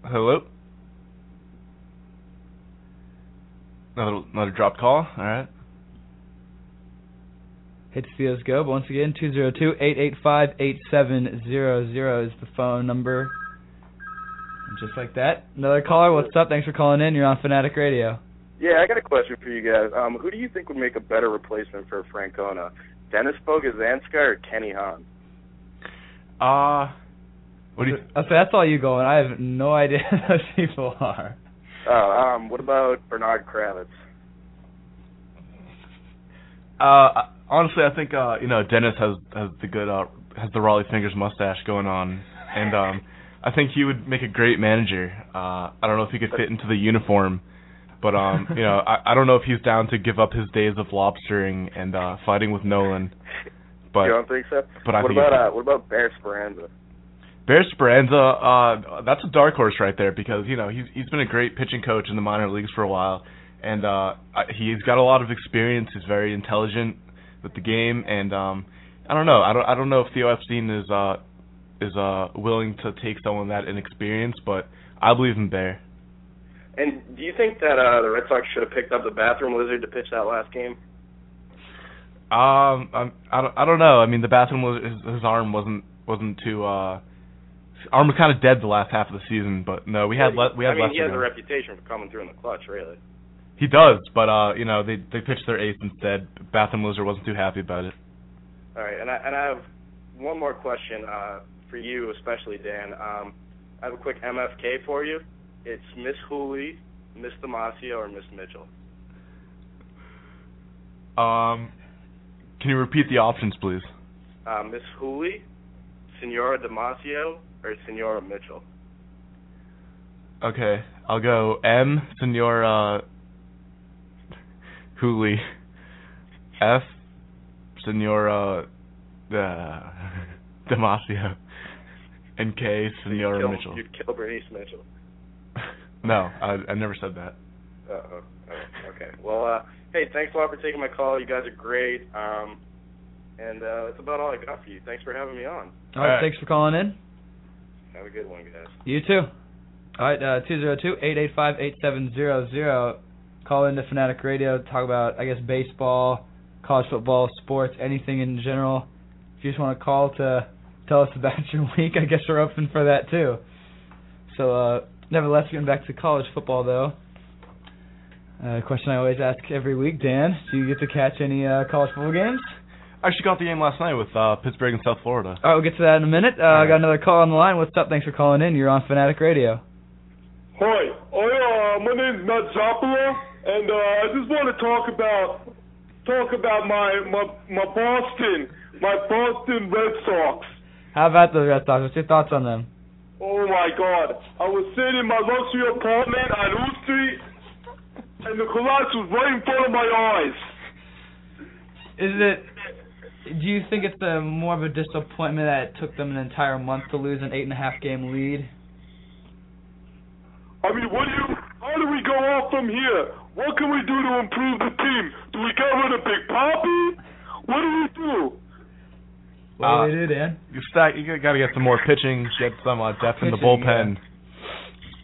Hello. Another another dropped call. All right. Hate to see us go, but once again, 202-885-8700 is the phone number. And just like that. Another caller, what's up? Thanks for calling in. You're on Fanatic Radio. Yeah, I got a question for you guys. Um, who do you think would make a better replacement for Francona? Dennis Bogozanska or Kenny Hahn? Uh what do you so that's all you going. I have no idea who those people are. Uh, um, what about Bernard Kravitz? Uh, honestly, I think uh, you know Dennis has has the good uh, has the Rollie Fingers mustache going on, and um, I think he would make a great manager. Uh, I don't know if he could fit into the uniform, but um, you know, I, I don't know if he's down to give up his days of lobstering and uh, fighting with Nolan. But you don't think so? but I what about uh, what about Bear Speranza? Bear Speranza, uh, that's a dark horse right there because you know he's he's been a great pitching coach in the minor leagues for a while, and uh, he's got a lot of experience. He's very intelligent with the game, and um, I don't know. I don't I don't know if Theo Epstein is uh is uh willing to take someone that inexperienced, but I believe in Bear. And do you think that uh, the Red Sox should have picked up the bathroom lizard to pitch that last game? Um, I'm, I don't I don't know. I mean, the bathroom was his, his arm wasn't wasn't too uh. his Arm was kind of dead the last half of the season, but no, we had le- we had I mean, less he has of a reputation for coming through in the clutch, really. He does, but uh, you know, they they pitched their ace instead. Bathroom Loser wasn't too happy about it. All right, and I and I have one more question uh, for you, especially Dan. Um, I have a quick MFK for you. It's Miss Hooley, Miss Damasio, or Miss Mitchell. Um, can you repeat the options, please? Uh, Miss Hooley, Senora Damasio, or Senora Mitchell. Okay, I'll go M, Senora Hooley, F, Senora uh, Damasio, and K, Senora Kill- Mitchell. You'd kill Bernice Mitchell. No, I I never said that. Uh-oh. Oh, okay. Well, uh, hey, thanks a lot for taking my call. You guys are great. Um, and uh, that's about all I got for you. Thanks for having me on. All right, thanks for calling in. Have a good one, guys. You too. All right, uh, 202-885-8700. Call into Fanatic Radio. Talk about, I guess, baseball, college football, sports, anything in general. If you just want to call to tell us about your week, I guess we're open for that too. So, uh, nevertheless, getting back to college football though. Uh, question I always ask every week, Dan. Do you get to catch any uh, college football games? I actually got the game last night with uh, Pittsburgh and South Florida. All right, we'll get to that in a minute. Uh, I got another call on the line. What's up? Thanks for calling in. You're on Fanatic Radio. Hi, oh yeah, my name's Matt Zappala, and uh, I just want to talk about talk about my my my Boston, my Boston Red Sox. How about the Red Sox? What's your thoughts on them? Oh my God! I was sitting in my luxury apartment on U Street, and the collapse was right in front of my eyes. Is it? Do you think it's a more of a disappointment that it took them an entire month to lose an eight and a half game lead? I mean, what do you? How do we go off from here? What can we do to improve the team? Do we get rid of Big Papi? What do we do? What do we do, Dan? You stack. You got to get some more pitching, get some uh, depth in the Pitching, bullpen,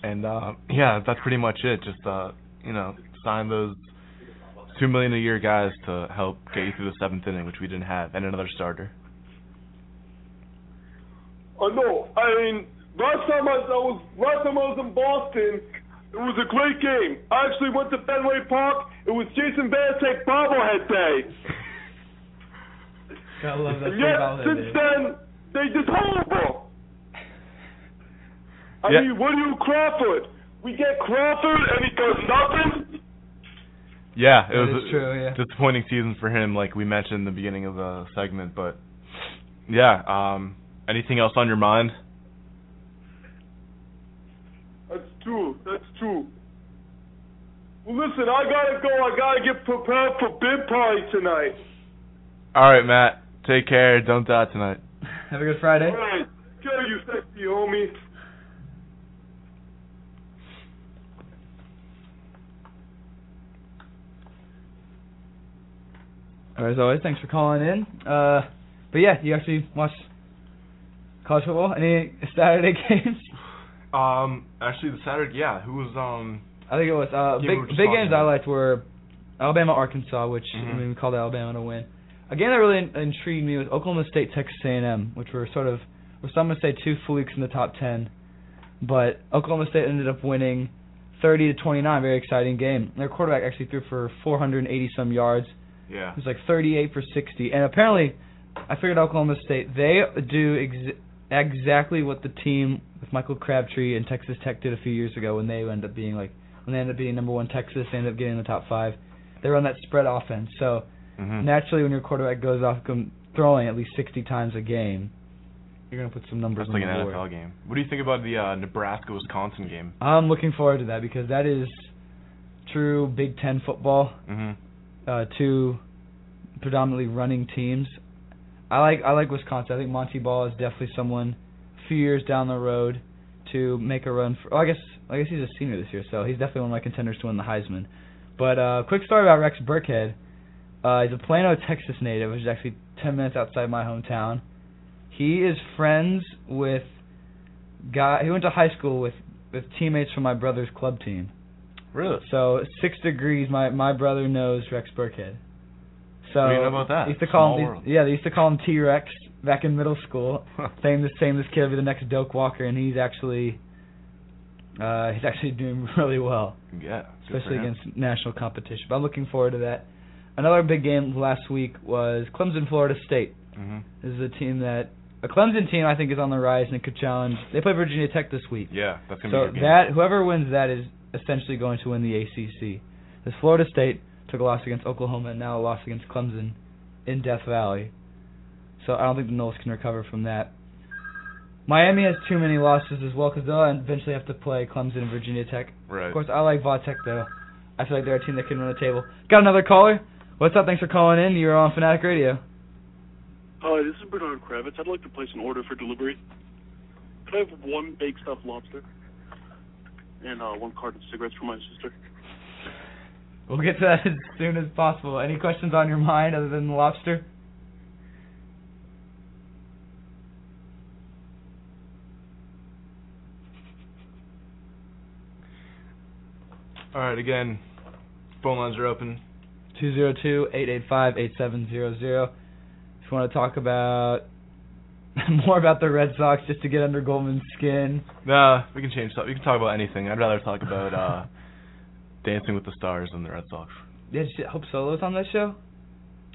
and uh, yeah, that's pretty much it. Just uh, you know, sign those two million a year guys to help get you through the seventh inning, which we didn't have, and another starter. I know. I mean, last time I, I was last time I was in Boston, it was a great game. I actually went to Fenway Park. It was Jason Varitek bobblehead day. Gotta love that And yet, since then, they just horrible. I Yeah. mean, what do you Crawford? We get Crawford and he does nothing. Yeah, it That was a true, yeah. disappointing season for him, like we mentioned in the beginning of the segment. But yeah, um, anything else on your mind? That's true. That's true. Well, listen, I gotta go. I gotta get prepared for bid party tonight. All right, Matt. Take care. Don't die tonight. Have a good Friday. All right. Kill you, sexy homie. All right, as always, thanks for calling in. Uh, but yeah, you actually watch college football? Any Saturday games? Um, actually, the Saturday, yeah. Who was um? I think it was uh, Game we were big big talking games I liked were Alabama Arkansas, which I Mhm. mean we called Alabama to win. A game that really in- intrigued me was Oklahoma State Texas A&M, which were sort of were some would say two flukes in the top ten, but Oklahoma State ended up winning 30 to 29. Very exciting game. Their quarterback actually threw for 480 some yards. Yeah. It was like 38 for 60. And apparently, I figured Oklahoma State, they do ex- exactly what the team with Michael Crabtree and Texas Tech did a few years ago when they ended up being like, when they ended up being number one Texas, they ended up getting in the top five. They run that spread offense. So Mhm. naturally, when your quarterback goes off throwing at least 60 times a game, you're going to put some numbers That's like on an board. NFL game. What do you think about the uh, Nebraska Wisconsin game? I'm looking forward to that because that is true Big Ten football. hmm uh, two predominantly running teams. I like I like Wisconsin. I think Montee Ball is definitely someone a few years down the road to make a run for. Oh, I guess I guess he's a senior this year, so he's definitely one of my contenders to win the Heisman. But uh, quick story about Rex Burkhead. Uh, he's a Plano, Texas native, which is actually 10 minutes outside my hometown. He is friends with guy. He went to high school with with teammates from my brother's club team. Really? So six degrees. My my brother knows Rex Burkhead. So What do you know about that? They used to call Small him. world. Yeah, they used to call him T Rex back in middle school. saying the same this kid will be the next Doak Walker, and he's actually uh he's actually doing really well, Yeah. especially against national competition. But I'm looking forward to that. Another big game last week was Clemson Florida State. Mhm. This is a team that a Clemson team I think is on the rise and could challenge. They play Virginia Tech this week. Yeah, that's gonna So be game. that whoever wins that is essentially going to win the ACC. This Florida State took a loss against Oklahoma and now a loss against Clemson in Death Valley. So I don't think the Noles can recover from that. Miami has too many losses as well because they'll eventually have to play Clemson and Virginia Tech. Right. Of course, I like Vautech though. I feel like they're a team that can run the table. Got another caller. What's up? Thanks for calling in. You're on Fanatic Radio. Hi, this is Bernard Kravitz. I'd like to place an order for delivery. Could I have one baked stuffed lobster and uh, one carton of cigarettes for my sister? We'll get to that as soon as possible. Any questions on your mind other than the lobster? All right, again, phone lines are open. Two zero two eight eight five eight seven zero zero. If you want to talk about more about the Red Sox, just to get under Goldman's skin. Nah, we can change stuff. We can talk about anything. I'd rather talk about uh, Dancing with the Stars than the Red Sox. Yeah, Hope Solo's on that show.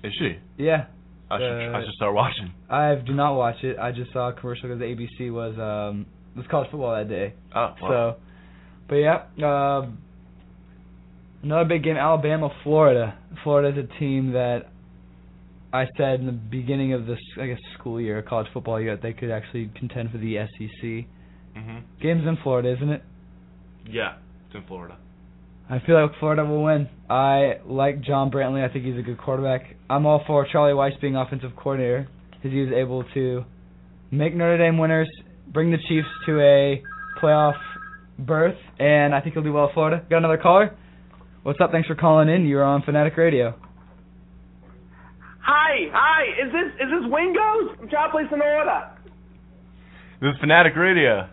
Is she? Yeah. I should Uh, I should start watching. I do not watch it. I just saw a commercial because ABC was um was college football that day. Oh, wow. So, but yeah, um, another big game: Alabama, Florida. Florida's a team that I said in the beginning of this, I guess, school year, college football year, that they could actually contend for the SEC. Mhm. Game's in Florida, isn't it? Yeah, it's in Florida. I feel like Florida will win. I like John Brantley. I think he's a good quarterback. I'm all for Charlie Weis being offensive coordinator because he was able to make Notre Dame winners, bring the Chiefs to a playoff berth, and I think he'll do well at Florida. Got another caller? What's up? Thanks for calling in. You're on Fanatic Radio. Hi, hi. Is this is this Wingo's? I'm trying to place an order. This is Fanatic Radio.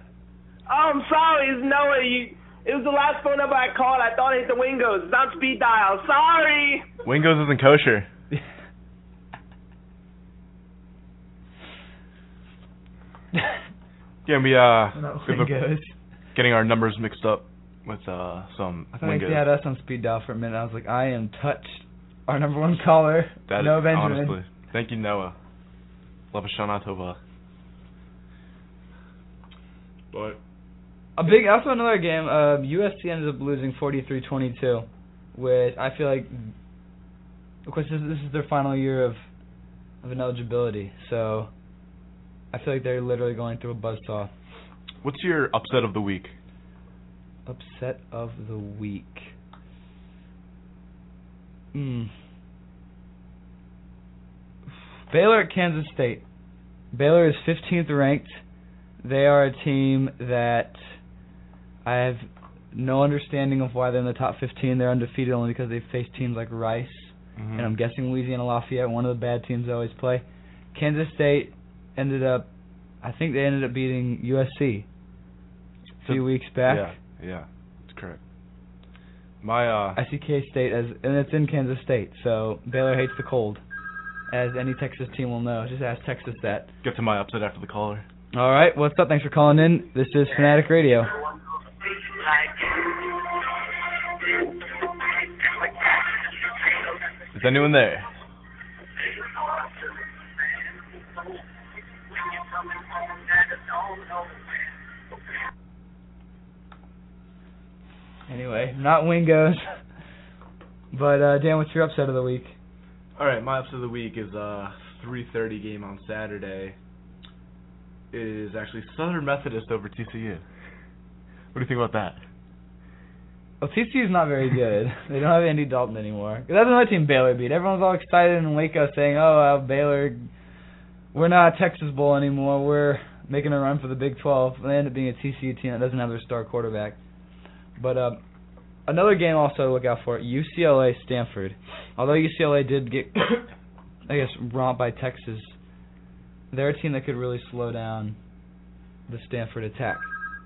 Oh, I'm sorry. It's Noah. You, it was the last phone number I called. I thought I hit the Wingo's. It's on speed dial. Sorry. Wingo's isn't kosher. yeah, we uh, No, we've been Wingo's. getting our numbers mixed up with uh some I thought Wingo's. they had us on speed dial for a minute. I was like, I am touched. Our number one caller, That is Noah Benjamin. honestly. Thank you, Noah. Love a Shana Tova. But A big, also another game. Uh, USC ends up losing 43-22, which I feel like, of course, this, this is their final year of of ineligibility. So I feel like they're literally going through a buzzsaw. what's your upset of the week? Upset of the week. Hmm. Baylor at Kansas State. Baylor is 15th ranked. They are a team that I have no understanding of why they're in the top 15. They're undefeated only because they've faced teams like Rice, Mhm. and I'm guessing Louisiana Lafayette, one of the bad teams they always play. Kansas State ended up, I think they ended up beating USC a few weeks back. Yeah, yeah, that's correct. My uh, I see K State as, and it's in Kansas State, so Baylor hates the cold, as any Texas team will know. Just ask Texas that. get to my upset after the caller. All right, what's up? Thanks for calling in. This is Fanatic Radio. Is anyone there? Anyway, not Wingos, but uh, Dan, what's your upset of the week? All right, my upset of the week is a 3:30 game on Saturday. It is actually Southern Methodist over TCU. What do you think about that? Well, TCU's not very good. they don't have Andy Dalton anymore. That's another team Baylor beat. Everyone's all excited in Waco saying, "Oh, uh, Baylor, we're not a Texas Bowl anymore. We're making a run for the Big 12." And they end up being a TCU team that doesn't have their star quarterback. But uh, another game also to look out for: UCLA Stanford. Although UCLA did get, I guess, romped by Texas, they're a team that could really slow down the Stanford attack.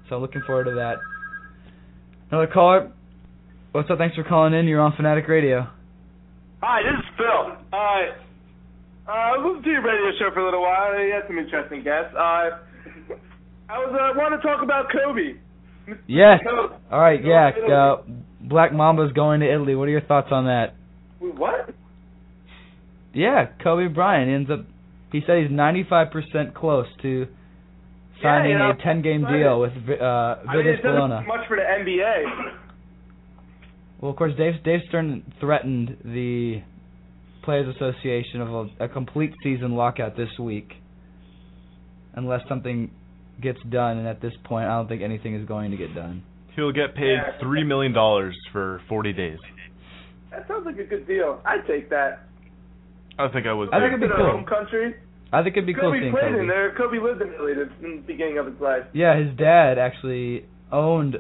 So I'm looking forward to that. Another caller. What's up? Thanks for calling in. You're on Fanatic Radio. Hi, this is Phil. Uh, uh, I listened to your radio show for a little while. You had some interesting guests. Uh, I was uh, want to talk about Kobe. Yes. All right. Yeah. Uh, Black Mamba's going to Italy. What are your thoughts on that? What? Yeah, Kobe Bryant ends up. He said he's 95% close to signing you know, a 10-game deal with uh, I mean, Virtus it doesn't Bologna. much for the NBA. Well, of course, Dave Dave Stern threatened the Players Association of a, a complete season lockout this week, unless something gets done. And at this point, I don't think anything is going to get done. He'll get paid three million dollars for 40 days. That sounds like a good deal. I'd take that. I think I would. I think too. it'd be cool. home country. I think it'd be cool Kobe seeing played Kobe. in there. Kobe lived in Italy in the beginning of his life. Yeah, his dad actually owned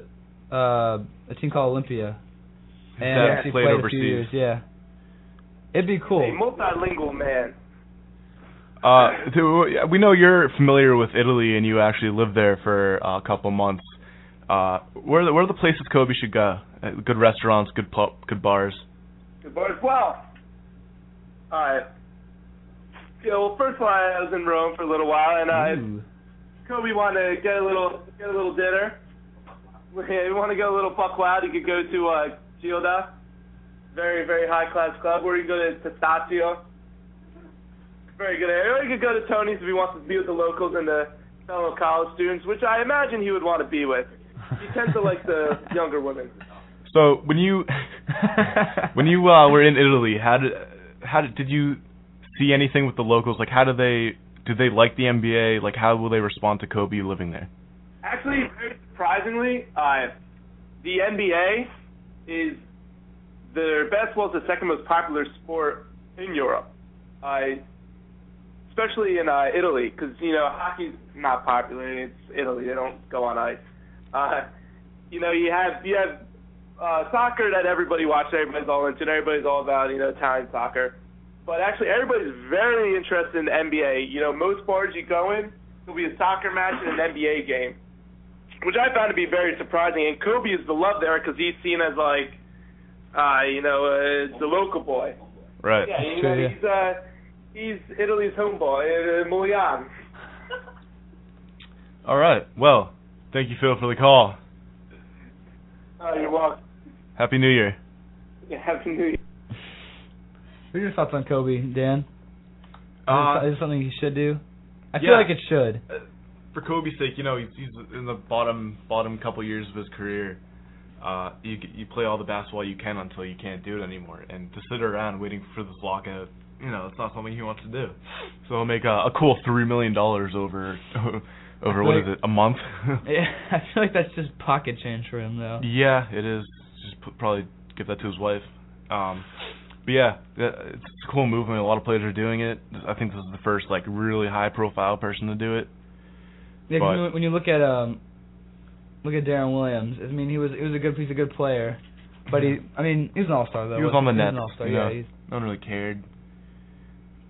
uh, a team called Olympia, His and dad actually played played a overseas. few years. Yeah, it'd be cool. A multilingual man. Uh, so we know you're familiar with Italy, and you actually lived there for uh, a couple months. Uh, where are the, where are the places Kobe should go? Uh, good restaurants, good pub, good bars. Good boy as well. Alright. Yeah, well, first of all, I was in Rome for a little while, and I Ooh. Kobe wanted to get a little get a little dinner. Yeah, you want to go a little buck wild? You could go to uh, Gilda, very very high class club, or you go to Testaccio. Very good. Or you could go to Tony's if he wants to be with the locals and the fellow college students, which I imagine he would want to be with. He tends to like the younger women. So when you when you uh, were in Italy, how did how did, did you see anything with the locals? Like how do they do they like the NBA? Like how will they respond to Kobe living there? Actually, very surprisingly, uh, the NBA is the basketball is the second most popular sport in Europe. Uh, especially in uh, Italy, because you know hockey's not popular. It's Italy; they don't go on ice. Uh, you know, you have you have uh, soccer that everybody watches. Everybody's all into. it, Everybody's all about you know Italian soccer. But actually, everybody's very interested in the NBA. You know, most bars you go in, there'll be a soccer match and an NBA game, which I found to be very surprising. And Kobe is beloved there because he's seen as like, uh, you know, uh, the local boy. Right. Yeah, you know, he's uh, he's Italy's homeboy, uh, Milan. All right. Well, thank you, Phil, for the call. Oh, you're welcome. Happy New Year. Yeah, Happy New Year. What are your thoughts on Kobe, Dan? Is, Uh, it, is it something he should do? I feel yeah. like it should. Uh, For Kobe's sake, you know, he's, he's in the bottom bottom couple years of his career. Uh, you you play all the basketball you can until you can't do it anymore, and to sit around waiting for this lockout, you know, it's not something he wants to do. So he'll make a, a cool three million dollars over over what is it, a month? Yeah, I feel like that's just pocket change for him, though. Yeah, it is. Just put, probably give that to his wife. Um, But yeah, yeah, it's a cool movement. A lot of players are doing it. I think this is the first like really high profile person to do it. Yeah, 'cause when- you look at um, look at Deron Williams. I mean, he was he was a good he's a good player, but he I mean he was an all star though. he was on the net. He was an all star. Yeah, he's, no one really cared.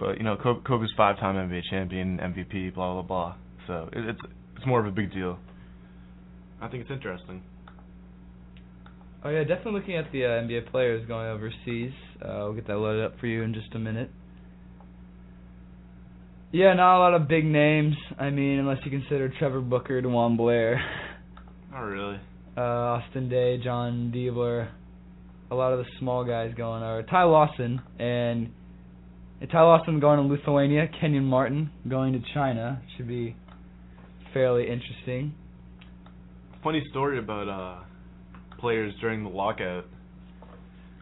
But you know, Kobe's five-time NBA champion, MVP, blah blah blah. So it, it's it's more of a big deal. I think it's interesting. Oh yeah, definitely looking at the uh, NBA players going overseas. Uh, we'll get that loaded up for you in just a minute. Yeah, not a lot of big names. I mean, unless you consider Trevor Booker, DeJuan Blair, Not really. uh, Austin Daye, Jon Diebler. A lot of the small guys going are Ty Lawson and, Lawson going to Lithuania. Kenyon Martin going to China should be fairly interesting. Funny story about uh players during the lockout.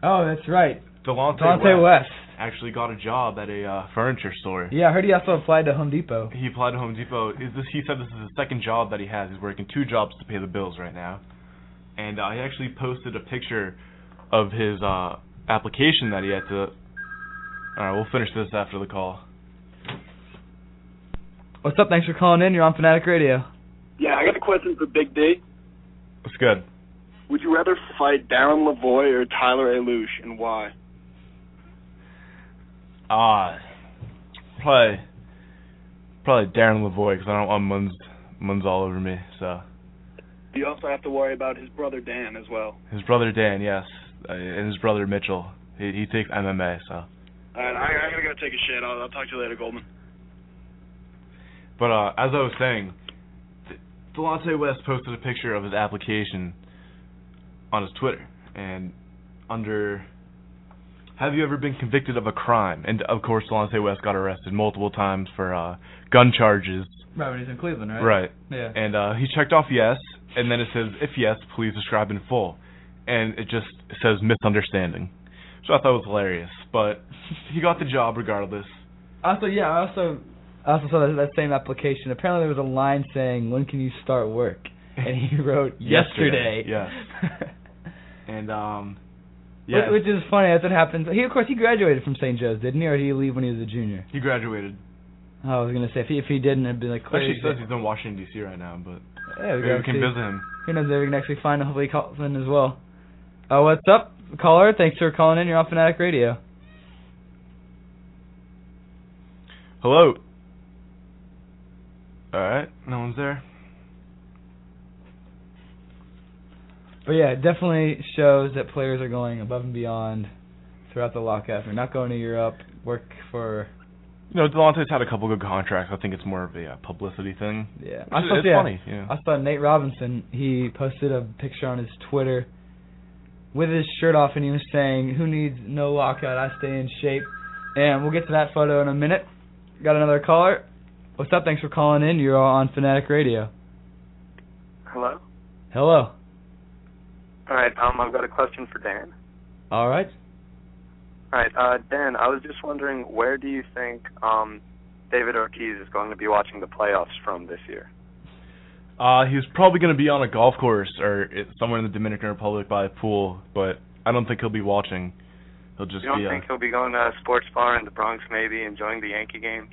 Oh, that's right. Delonte, Delonte West. actually got a job at a uh, furniture store. Yeah, I heard he also applied to Home Depot. He applied to Home Depot. Is this? He said this is his second job that he has. He's working two jobs to pay the bills right now, and uh, he actually posted a picture of his uh application that he had to. All right, we'll finish this after the call. What's up? Thanks for calling in. You're on Fanatic Radio. Yeah, I got a question for Big D. What's good. Would you rather fight Darren Lavoie or Tyler Alouche, and why? Ah, probably, probably Darren Lavoie because I don't want Munz, Munz all over me. So You also have to worry about his brother Dan as well. his brother Dan, yes, uh, and his brother Mitchell. He he takes MMA. So, All right, I, I gotta go take a shit. I'll, I'll talk to you later, Goldman. but uh, as I was saying, Delonte West posted a picture of his application on his Twitter, and under have you ever been convicted of a crime? And of course, Delonte West got arrested multiple times for uh, gun charges. Right, when he's in Cleveland, right? Right. Yeah. And uh, he checked off yes, and then it says, if yes, please describe in full. And it just says misunderstanding. So I thought it was hilarious. But he got the job regardless. Also, yeah, I also I also saw that, that same application. Apparently, there was a line saying, "When can you start work?" And he wrote yesterday. Yes. And, um, Which, yeah. which is funny. That's what happens. He, of course, he graduated from St. Joe's, didn't he, or did he leave when he was a junior? He graduated. Oh, I was gonna say if he if he didn't, it'd be like Actually, crazy. he says he's in Washington, D.C. right now, but Yeah, we, maybe we can see. visit him. Who knows? Maybe we can actually find him. Hopefully, he calls in as well. Uh, what's up, caller? Thanks for calling in. You're on Fanatic Radio. Hello. All right, no one's there. But yeah, it definitely shows that players are going above and beyond throughout the lockout. They're not going to Europe, work for You know, Delonte's had a couple good contracts. I think it's more of a uh, publicity thing. Yeah, I saw, it's yeah, funny. Yeah. I saw Nate Robinson. He posted a picture on his Twitter with his shirt off, and he was saying, "Who needs no lockout? I stay in shape." And we'll get to that photo in a minute. Got another caller. What's up? Thanks for calling in. You're all on Fanatic Radio. Hello. Hello. All right. Um, I've got a question for Dan. All right. All right, uh, Dan. I was just wondering, where do you think um, David Ortiz is going to be watching the playoffs from this year? Uh, he's probably going to be on a golf course or somewhere in the Dominican Republic by a pool, but I don't think he'll be watching. He'll just you don't be. Uh, think he'll be going to a sports bar in the Bronx, maybe enjoying the Yankee game?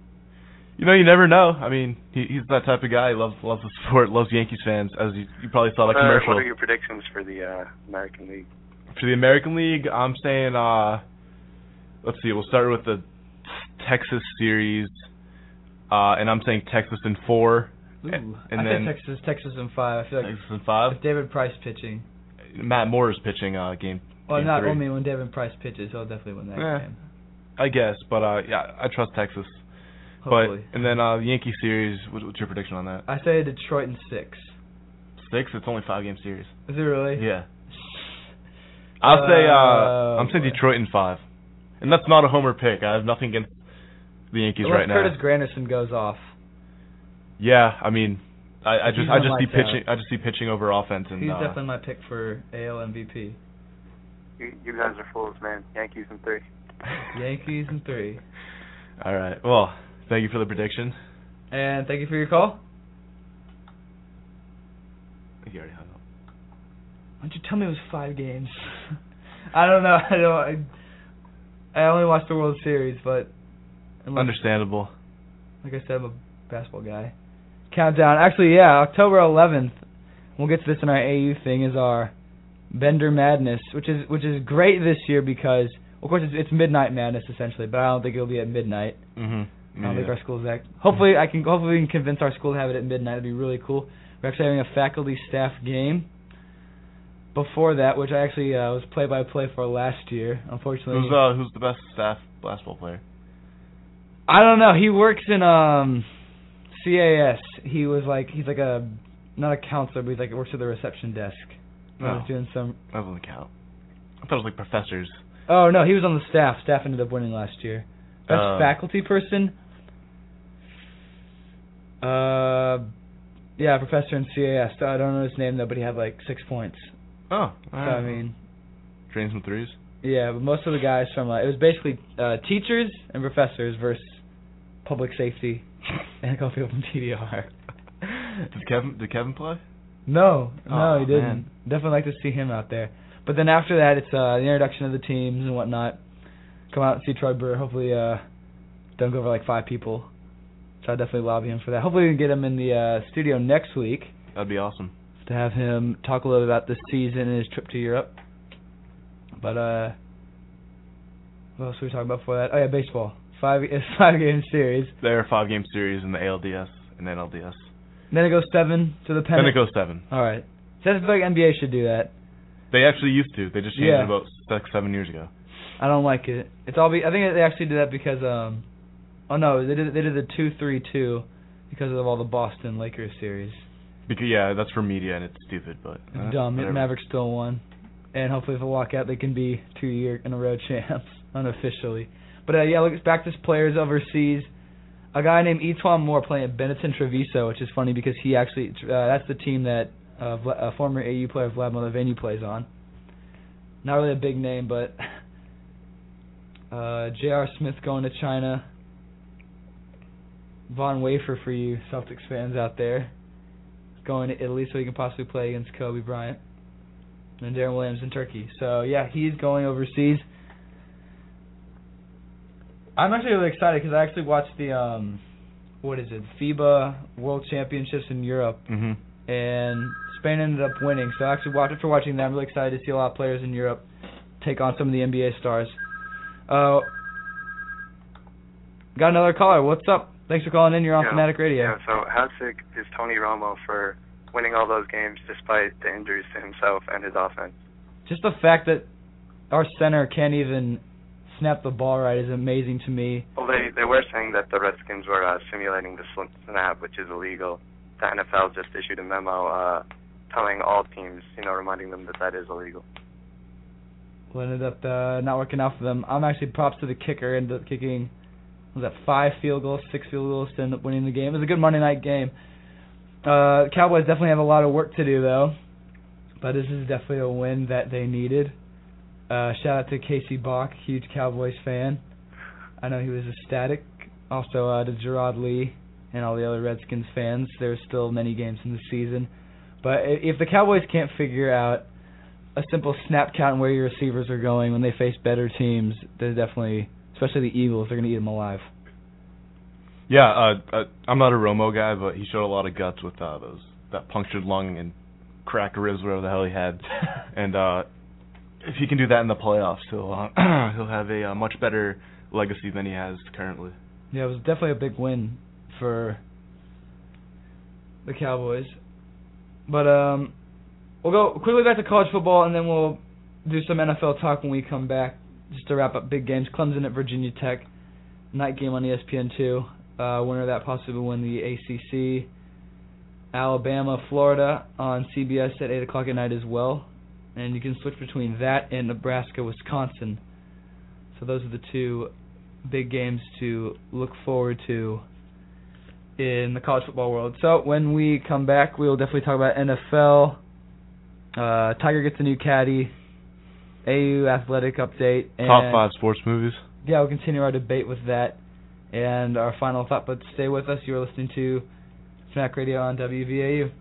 you know, you never know. I mean, he, he's that type of guy. He loves loves the sport, loves Yankees fans, as you, you probably saw the are, commercial. what are your predictions for the uh, American League? For the American League, I'm saying, uh, let's see, we'll start with the Texas series, uh, and I'm saying Texas in four, Ooh, and I then Texas, Texas in five. I feel like Texas in five. with David Price pitching. Matt Moore is pitching uh, game. Well, game not three. only when David Price pitches, he'll definitely win that Eh, game. I guess, but uh, yeah, I trust Texas. Hopefully. But and then uh, the Yankee series. What, what's your prediction on that? I say Detroit in six. Six. It's only five game series. Is it really? Yeah. I'll say uh, Uh, I'm saying Detroit in five, and that's not a homer pick. I have nothing against the Yankees Unless right now. Curtis Granderson goes off. Yeah, I mean, I, I just I just see lights out. pitching. I just see pitching over offense, and He's uh, definitely my pick for AL MVP. You, you guys are fools, man. Yankees in three. Yankees in three. all right. Well, thank you for the prediction. And thank you for your call. I think you already hung up. Why don't you tell me it was five games? I don't know. I don't. I, I only watched the World Series, but unless- Understandable. like I said, I'm a basketball guy. Countdown. Actually, yeah, October 11th. We'll get to this in our AU thing. Is our Bender Madness, which is which is great this year because, of course, it's, it's Midnight Madness essentially, but I don't think it'll be at midnight. Mm-hmm. I don't think our school's that. Hopefully, I can hopefully we can convince our school to have it at midnight. It'd be really cool. We're actually having a faculty staff game. Before that, which I actually uh, was play by play for last year. Unfortunately, Who's uh who's the best staff basketball player? I don't know. He works in um CAS. He was like he's like a not a counselor, but he's like works at the reception desk. He was Oh. doing some. That doesn't count. I thought it was like professors. Oh no, he was on the staff. Staff ended up winning last year. Best Uh, faculty person. Uh, yeah, professor in CAS. I don't know his name though, but he had like six points. Oh, So I mean, drain some threes. yeah, but most of the guys from uh, it was basically uh, teachers and professors versus public safety and people from TDR. Did Kevin did Kevin play? No, no, Oh, he didn't. man. Definitely like to see him out there. But then after that, it's uh, the introduction of the teams and whatnot. Come out and see Troy Brewer. Hopefully, uh, don't go over like five people. So I definitely lobby him for that. Hopefully, we can get him in the uh, studio next week That'd be awesome. to have him talk a little bit about this season and his trip to Europe. But uh, what else were we talking about before that? Oh yeah, baseball. Five it's five game series. There are five game series in the ALDS and NLDS. Then it goes seven to the pennant. Then it goes seven. All right. So feel like NBA should do that. They actually used to. They just changed Yeah. it about six, seven years ago. I don't like it. It's all be. I think they actually did that because um, oh no, they did they did the two three two because of all the Boston Lakers series. Because yeah, that's for media and it's stupid, but It's uh, dumb. whatever. Mavericks still won, and hopefully if they walk out, they can be two year in a row champs unofficially. But uh, yeah, look, back to players overseas. A guy named E'Twaun Moore playing at Benetton Treviso, which is funny because he actually uh, that's the team that uh, uh, former AU player Vladimir Levenu plays on. Not really a big name, but uh, J.R. Smith going to China. Von Wafer for you Celtics fans out there. Going to Italy so he can possibly play against Kobe Bryant. And Deron Williams in Turkey. So yeah, he's going overseas. I'm actually really excited because I actually watched the um, what is it, FIBA World Championships in Europe, hmm and Spain ended up winning. So I actually watched after watching that. I'm really excited to see a lot of players in Europe take on some of the NBA stars. Uh, got another caller. What's up? Thanks for calling in. You're on Yeah. Fanatic Radio. Yeah, so how sick is Tony Romo for winning all those games despite the injuries to himself and his offense? Just the fact that our center can't even snap the ball right is amazing to me. Well, they they were saying that the Redskins were uh, simulating the snap, which is illegal. The NFL just issued a memo uh, telling all teams, you know, reminding them that that is illegal. Well, ended up uh, not working out for them. I'm actually props to the kicker. Ended up kicking was that five field goals, six field goals to end up winning the game. It was a good Monday night game. Uh, Cowboys definitely have a lot of work to do though, but this is definitely a win that they needed. Uh, shout out to Casey Bach, huge Cowboys fan. I know he was ecstatic. Also uh, to Gerard Lee and all the other Redskins fans. There's still many games in the season, but if the Cowboys can't figure out a simple snap count and where your receivers are going when they face better teams, they're definitely, especially the Eagles, they're going to eat them alive. Yeah, uh, uh, I'm not a Romo guy, but he showed a lot of guts with uh, those that punctured lung and cracked ribs, whatever the hell he had. and uh, if he can do that in the playoffs, he'll uh, he'll have a uh, much better legacy than he has currently. Yeah, it was definitely a big win for the Cowboys. But um, we'll go quickly back to college football, and then we'll do some NFL talk when we come back, just to wrap up big games. Clemson at Virginia Tech, night game on ESPN two. Uh, winner of that possibly win the ACC. Alabama, Florida on CBS at eight o'clock at night as well, and you can switch between that and Nebraska, Wisconsin. So those are the two big games to look forward to in the college football world. So when we come back, we will definitely talk about NFL. Uh, Tiger gets a new caddy. AU athletic update. And Top five sports movies. Yeah, we'll continue our debate with that and our final thought. But stay with us. You're listening to Smack Radio on WVAU.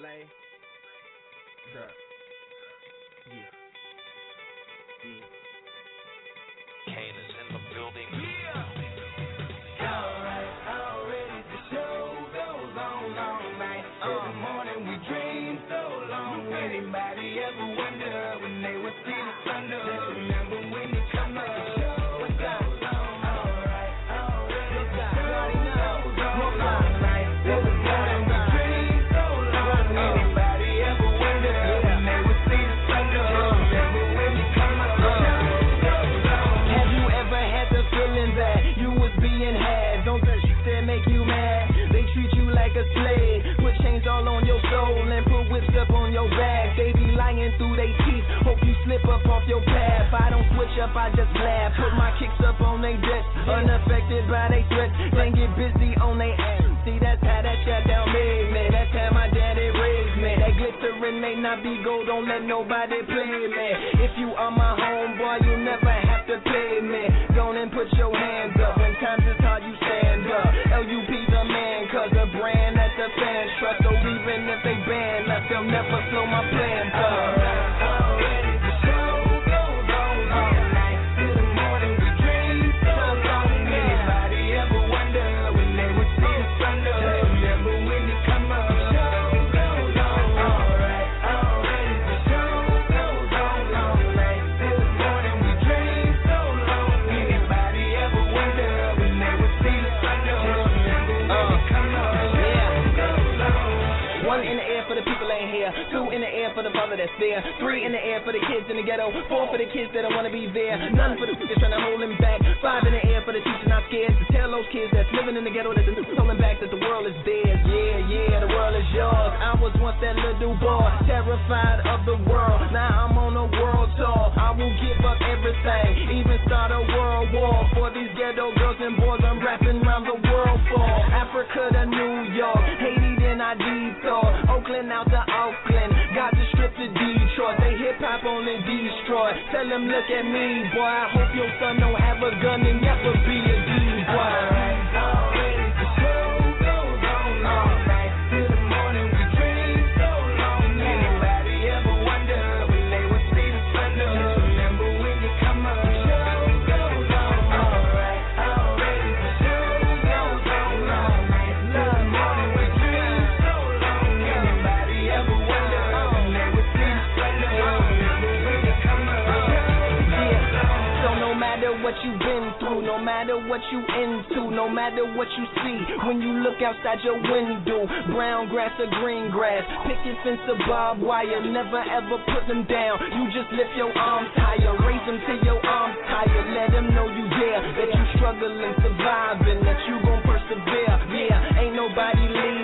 Slay. The. Yeah. Yeah. Kane is in the building. Alright, slip up off your path. I don't switch up, I just laugh. Put my kicks up on they desk, unaffected by they threats. Then get busy on they ass. See, that's how that shutdown made me. That's how my daddy raised me. That glittering may not be gold, don't let nobody play me. If you are my homeboy, you never have to pay me. Go and put your hands up. When times is hard, you stand up. LUP the man, cause the brand that the fans trust. So even if they ban us, they'll never slow my plans up. Three in the air for the kids in the ghetto. Four for the kids that don't wanna be there. None for the people trying to hold him back. Five in the air for the teacher not scared to tell those kids that's living in the ghetto that the holding back that the world is theirs. Yeah, yeah, the world is yours. I was once that little boy, terrified of the world. Now I'm on a world tour. I will give up everything, even start a world war for these ghetto girls and boys. I'm rapping around the world for Africa to New York, Haiti then I detour, Oakland out to Oakland, destroy. Tell them look at me, boy. I hope your son don't have a gun and never be a D boy. You into, no matter what you see, when you look outside your window, brown grass or green grass, picket fence or barbed wire, never ever put them down. You just lift your arms higher, raise them till your arms tired, let them know you there, that you struggling, surviving, that you gon' persevere. Yeah, ain't nobody leaving,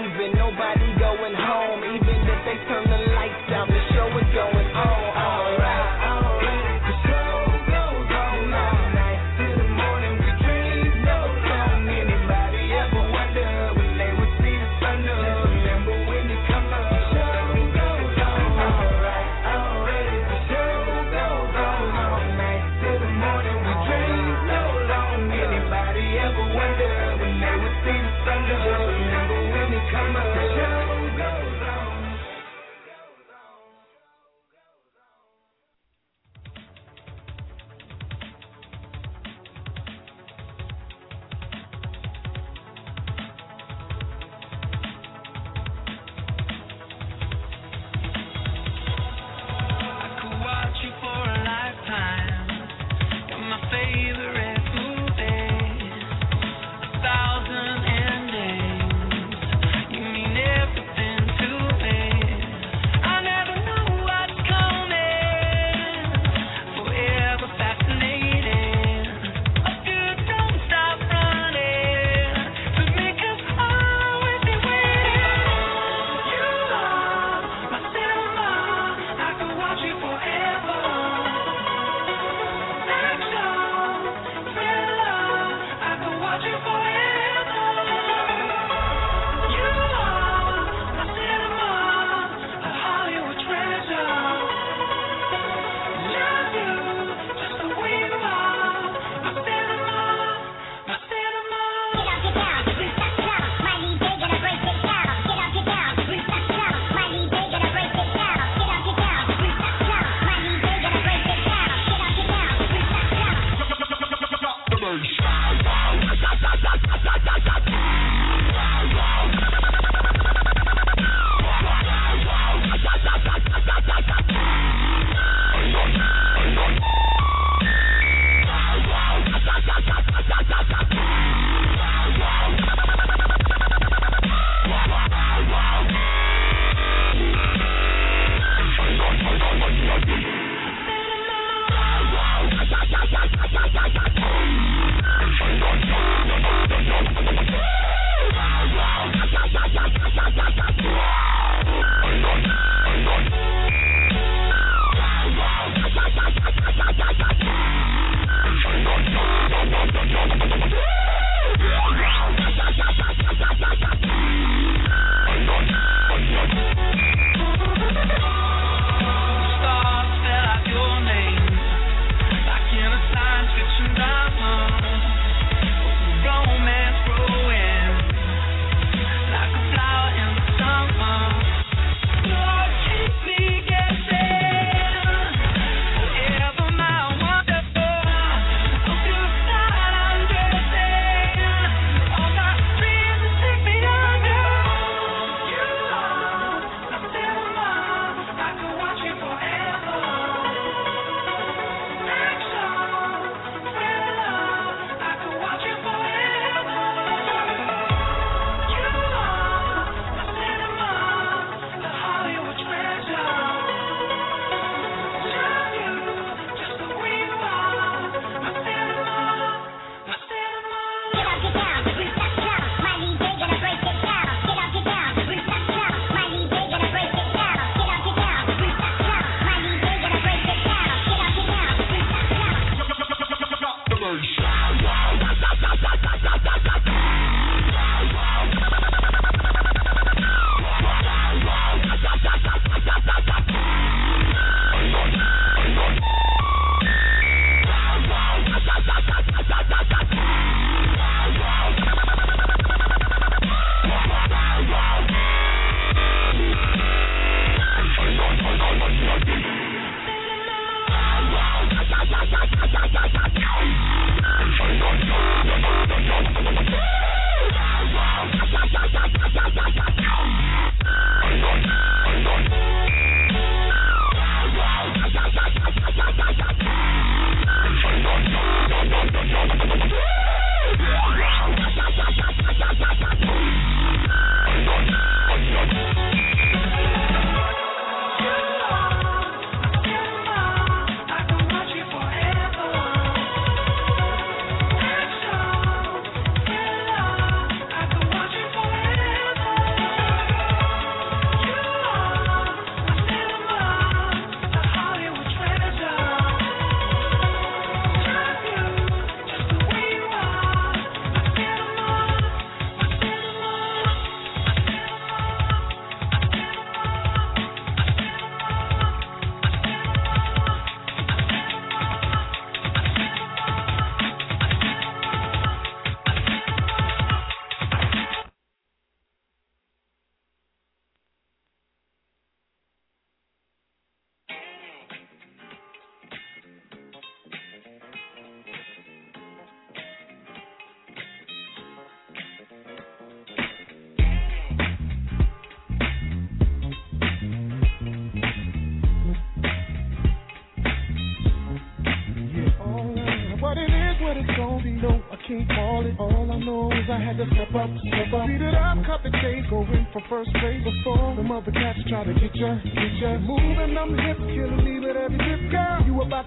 up, step up. Beat it up, cut the cake, going for first place before the mother cats try to get ya, get ya. Moving them hips, killing me with every tip, girl. You about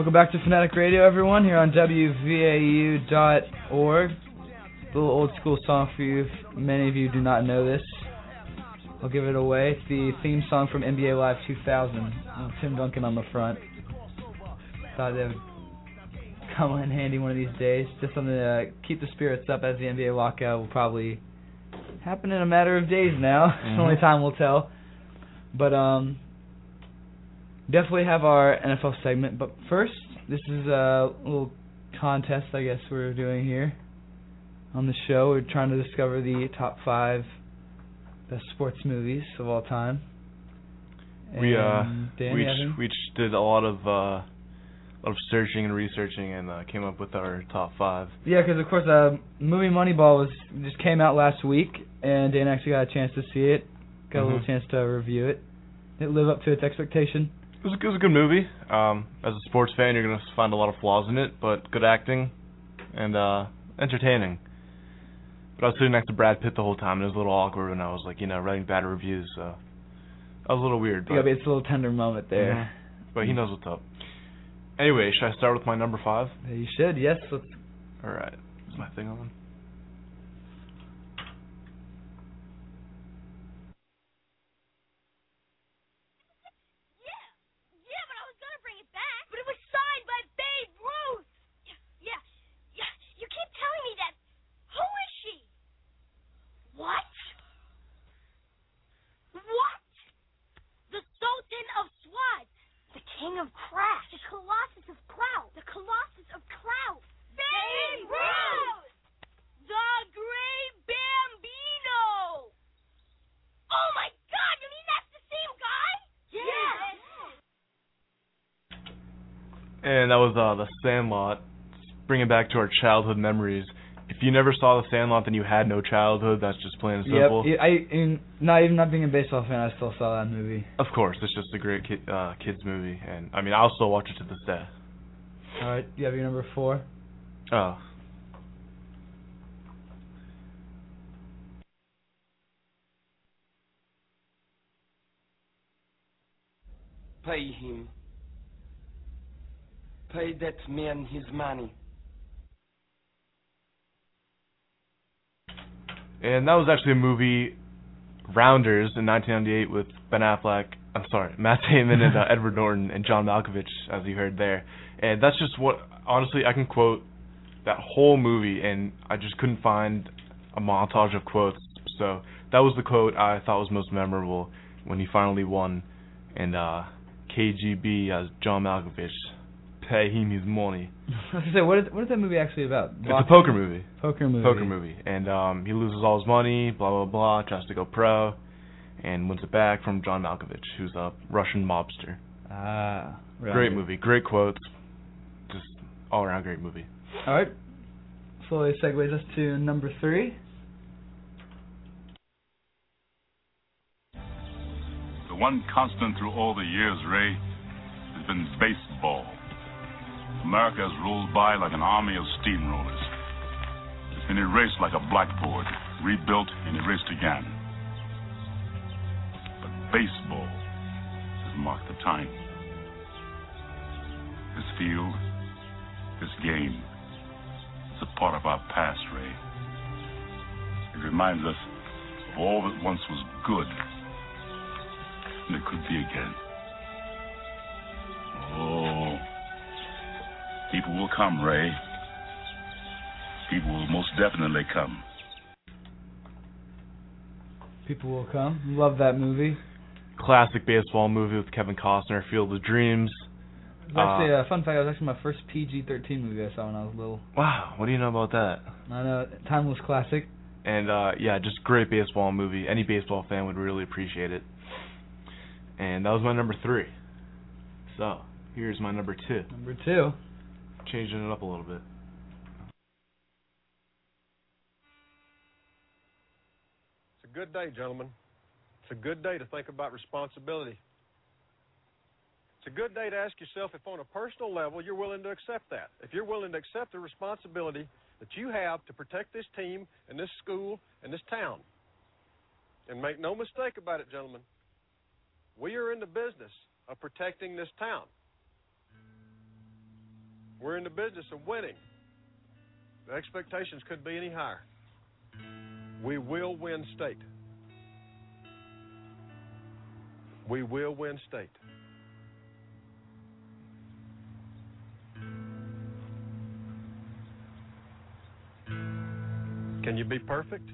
Welcome back to Fanatic Radio, everyone, here on WVAU.org. A little old school song for you. Many of you do not know this. I'll give it away. It's the theme song from NBA Live 2000. with Tim Duncan on the front. Thought it would come in handy one of these days. Just something to keep the spirits up as the NBA lockout will probably happen in a matter of days now. Mhm. Only time will tell. But um, definitely have our NFL segment. But first, this is a little contest, I guess we're doing here on the show. We're trying to discover the top five best sports movies of all time. We uh Dan, we each, we each did a lot of uh a lot of searching and researching and uh, came up with our top five. Yeah, because of course, uh, movie Moneyball was just came out last week, and Dan actually got a chance to see it. Got a little Mhm. chance to review it. Did it live up to its expectation? It was, a, it was a good movie. Um, as a sports fan, you're gonna find a lot of flaws in it, but good acting and uh entertaining. But I was sitting next to Brad Pitt the whole time, and it was a little awkward when I was like, you know, writing bad reviews. So that was a little weird. Yeah, But, but it's a little tender moment there. Mhm. but he knows what's up. Anyway, should I start with my number five? You should. Yes. Let's. All right. Is my thing on? king of crash. The colossus of clout. The colossus of clout. Babe Ruth. The great Bambino. Oh my God! You mean that's the same guy? Yes. yes. And that was uh, the Sandlot, bringing back to our childhood memories. If you never saw The Sandlot, then you had no childhood. That's just plain and simple. Yep. I, in, not even not being a baseball fan, I still saw that movie. Of course, it's just a great kid, uh, kids movie, and I mean, I'll still watch it to this day. All right, you have your number four. Oh, Pay him. Pay that man his money. And that was actually a movie, Rounders, in 1998 with Ben Affleck. I'm sorry, Matt Damon and uh, Edward Norton and John Malkovich, as you heard there. And that's just what, honestly, I can quote that whole movie, and I just couldn't find a montage of quotes. So that was the quote I thought was most memorable when he finally won. And uh, KGB as John Malkovich, pay him his money. I was gonna say, what is what is that movie actually about? It's a poker movie. Poker movie. Poker movie. And um he loses all his money, blah blah blah, tries to go pro and wins it back from John Malkovich, who's a Russian mobster. Ah, right. Great movie, great quotes. Just all around great movie. All right. Slowly segues us to number three. The one constant through all the years, Ray, has been baseball. America has rolled by like an army of steamrollers. It's been erased like a blackboard, rebuilt and erased again. But baseball has marked the time. This field, this game, is a part of our past, Ray. It reminds us of all that once was good and it could be again. Oh, people will come, Ray. People will most definitely come. People will come. Love that movie. Classic baseball movie with Kevin Costner, Field of Dreams. It's actually, a fun fact, it was actually my first PG-13 movie I saw when I was little. Wow, what do you know about that? I know, timeless classic. And uh yeah, just great baseball movie. Any baseball fan would really appreciate it. And that was my number three. So here's my number two. Number two. Changing it up a little bit. It's a good day, gentlemen. It's a good day to think about responsibility. It's a good day to ask yourself if, on a personal level, you're willing to accept that. If you're willing to accept the responsibility that you have to protect this team and this school and this town. And make no mistake about it, gentlemen. We are in the business of protecting this town. We're in the business of winning. The expectations couldn't be any higher. We will win state. We will win state. Can you be perfect?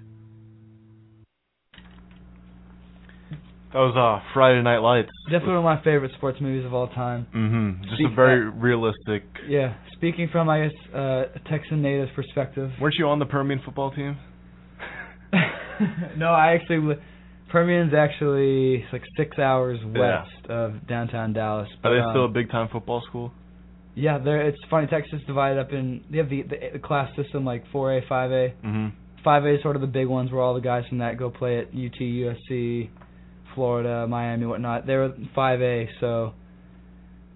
That was uh Friday Night Lights. Definitely one of my favorite sports movies of all time. Mm-hmm. Just Speak- a very realistic. Yeah, speaking from I guess uh, a Texan native perspective. Weren't you on the Permian football team? no, I actually Permian's actually like six hours Yeah. west of downtown Dallas. Are but, they um, still a big time football school? Yeah, they're it's funny. Texas divided up in they have the, the, the class system like 4A, 5A. Mhm. 5A is sort of the big ones where all the guys from that go play at UT, USC, Florida, Miami, whatnot. They were 5A, so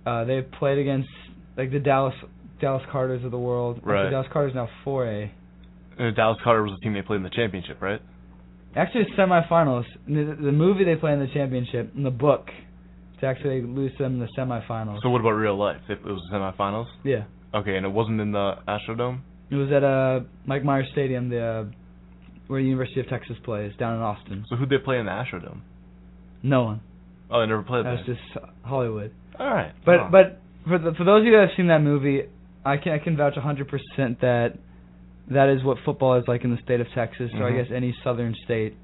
uh, they played against like the Dallas Dallas Carters of the world. Actually, Right. Dallas Carters now 4A. And Dallas Carter was the team they played in the championship, right? Actually, it's semifinals. The, the movie they play in the championship, in the book, to actually lose them in the semifinals. So what about real life? It, it was semifinals. Yeah. Okay, and it wasn't in the Astrodome. It was at uh, Mike Myers Stadium, the uh, where the University of Texas plays down in Austin. So who'd they play in the Astrodome? No one. Oh, they never played That was there. just Hollywood. All right. But Oh. but for the, for those of you that have seen that movie, I can I can vouch 100% that that is what football is like in the state of Texas, or I Mhm. guess any southern state.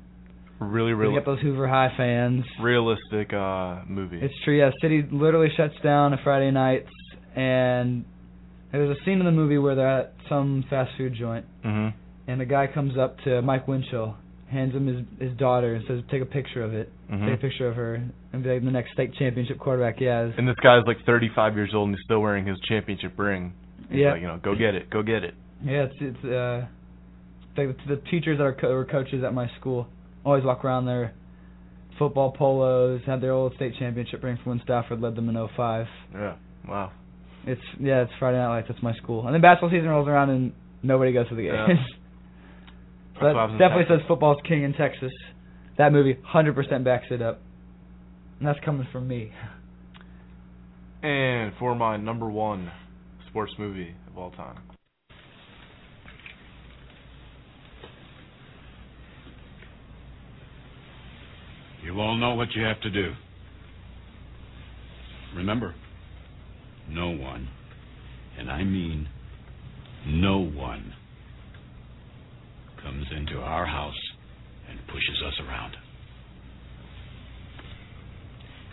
really, You really get those Hoover High fans. realistic uh movie. It's true. Yeah, city literally shuts down on Friday nights, and there's a scene in the movie where they're at some fast food joint, Mhm. and a guy comes up to Mike Winchell, hands him his his daughter and says, "Take a picture of it. Mhm. Take a picture of her and be like the next state championship quarterback." Yeah. And this guy's like 35 years old and he's still wearing his championship ring. He's Yeah. like, you know, go get it, go get it. Yeah, it's it's uh the the teachers that are co- were coaches at my school always walk around their football polos, have their old state championship ring from when Stafford led them in '05. Yeah. Wow. It's yeah, it's Friday Night Lights. That's my school. And then basketball season rolls around and nobody goes to the games. That's so what that happens in definitely Texas. says football's king in Texas. That movie 100% backs it up. And that's coming from me. And for my number one sports movie of all time. You all know what you have to do. Remember, no one, and I mean no one, comes into our house and pushes us around.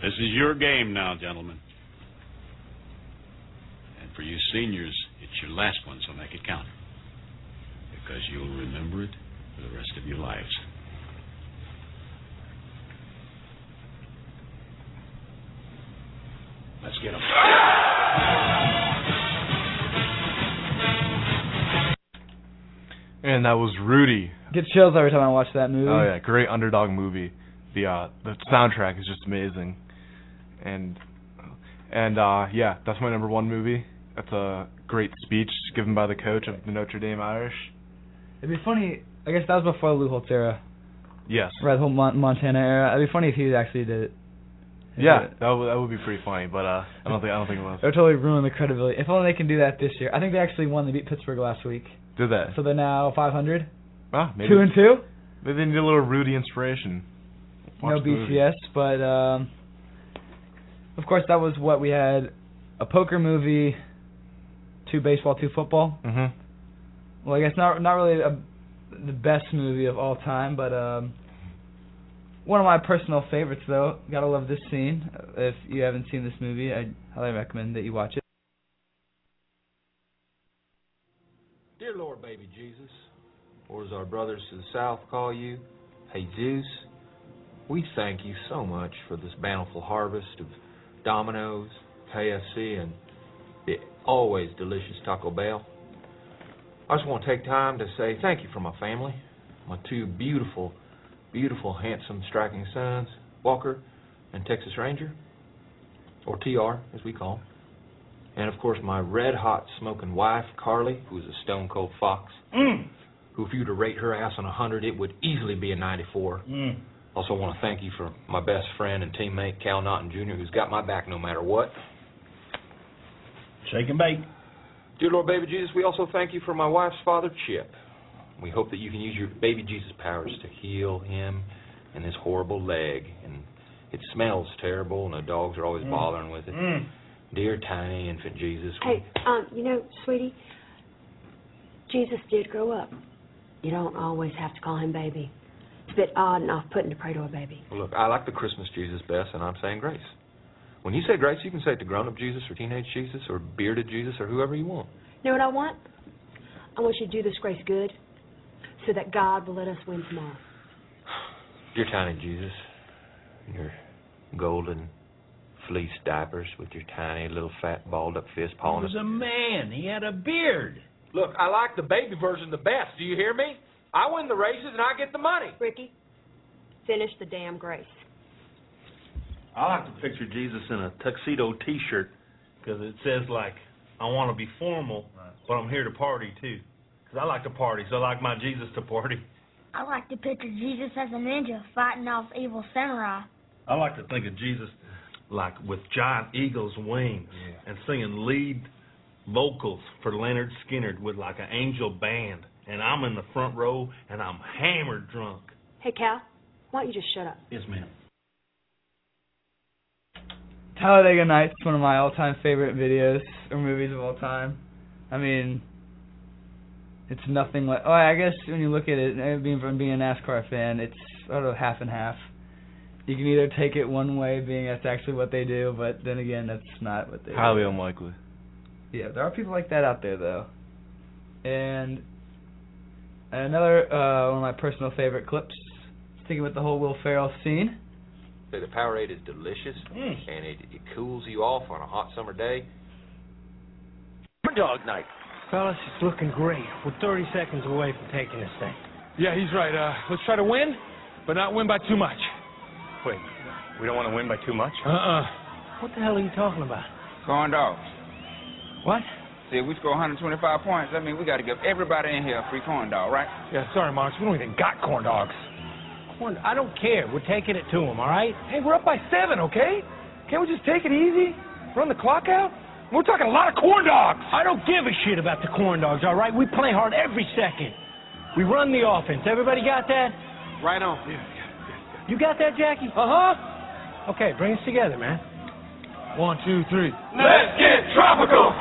This is your game now, gentlemen. And for you seniors, it's your last one, so make it count. Because you'll remember it for the rest of your lives. Let's get 'em. And that was Rudy. Get chills every time I watch that movie. Oh yeah, great underdog movie. The uh the soundtrack is just amazing. And and uh yeah, that's my number one movie. That's a great speech given by the coach of the Notre Dame Irish. It'd be funny. I guess that was before the Lou Holtz era. Yes. Right, the whole Mon- Montana era. It'd be funny if he actually did it. Yeah, that would that would be pretty funny, but uh I don't think I don't think it was. It would totally ruin the credibility. If only they can do that this year. I think they actually won. They beat Pittsburgh last week. Did that? So they're now 500. Ah, maybe Two and two. Maybe they need a little Rudy inspiration. Watch no. BCS, but um, of course that was what we had: a poker movie, two baseball, two football. Mhm. Well, I guess not not really a, the best movie of all time, but um, one of my personal favorites though. Gotta love this scene. If you haven't seen this movie, I highly recommend that you watch it. Dear Lord, baby Jesus, or as our brothers to the south call you, Hey Zeus, we thank you so much for this bountiful harvest of Domino's, KFC, and the always delicious Taco Bell. I just want to take time to say thank you for my family, my two beautiful, beautiful, handsome, striking sons, Walker and Texas Ranger, or TR as we call 'em. And of course, my red hot smoking wife, Carly, who's a stone cold fox. Mm. Who, if you were to rate her ass on a 100, it would easily be a 94. Mm. Also, want to thank you for my best friend and teammate, Cal Naughton Jr., who's got my back no matter what. Shake and bake. Dear Lord, baby Jesus, we also thank you for my wife's father, Chip. We hope that you can use your baby Jesus powers to heal him and his horrible leg. And it smells terrible, and the dogs are always Mm. bothering with it. Mm. Dear tiny infant Jesus, Hey, um, you know, sweetie, Jesus did grow up. You don't always have to call him baby. It's a bit odd and off-putting to pray to a baby. Well, look, I like the Christmas Jesus best, and I'm saying grace. When you say grace, you can say it to grown-up Jesus or teenage Jesus or bearded Jesus or whoever you want. You know what I want? I want you to do this grace good so that God will let us win tomorrow. Dear tiny Jesus, your golden fleece diapers with your tiny little fat balled up fist He pawing was a man. He had a beard. Look, I like the baby version the best. Do you hear me? I win the races and I get the money. Ricky, finish the damn grace. I like to picture Jesus in a tuxedo T-shirt because it says like, "I want to be formal, but I'm here to party too." Because I like to party, so I like my Jesus to party. I like to picture Jesus as a ninja fighting off evil samurai. I like to think of Jesus like with giant eagle's wings and singing lead vocals for Lynyrd Skynyrd with like an angel band, and I'm in the front row and I'm hammered drunk. Hey, Cal, why don't you just shut up? Yes, ma'am. Talladega Nights is one of my all-time favorite videos or movies of all time. I mean, it's nothing like. Oh, I guess when you look at it, eh, being from being a NASCAR fan, it's sort of half and half. You can either take it one way, being that's actually what they do, but then again, that's not what they Highly do. unlikely. Yeah, there are people like that out there though, and Another uh, one of my personal favorite clips. Sticking with the whole Will Ferrell scene. Say the Powerade is delicious, and it, it cools you off on a hot summer day. Dog night. Fellas, it's looking great. We're 30 seconds away from taking this thing. Yeah, he's right. Uh, let's try to win, but not win by too much. Wait, we don't want to win by too much? Uh-uh. What the hell are you talking about? Corn dogs. What? See, if we score 125 points, that means we got to give everybody in here a free corn dog, right? Yeah, sorry, Marks. We don't even got corn dogs. Corn, I don't care. We're taking it to them, all right? Hey, we're up by seven, okay? Can't we just take it easy? Run the clock out? We're talking a lot of corn dogs. I don't give a shit about the corn dogs, all right? We play hard every second. We run the offense. Everybody got that? Right on. You got that, Jackie? Uh-huh. Okay, bring us together, man. One, two, three. Let's get tropical!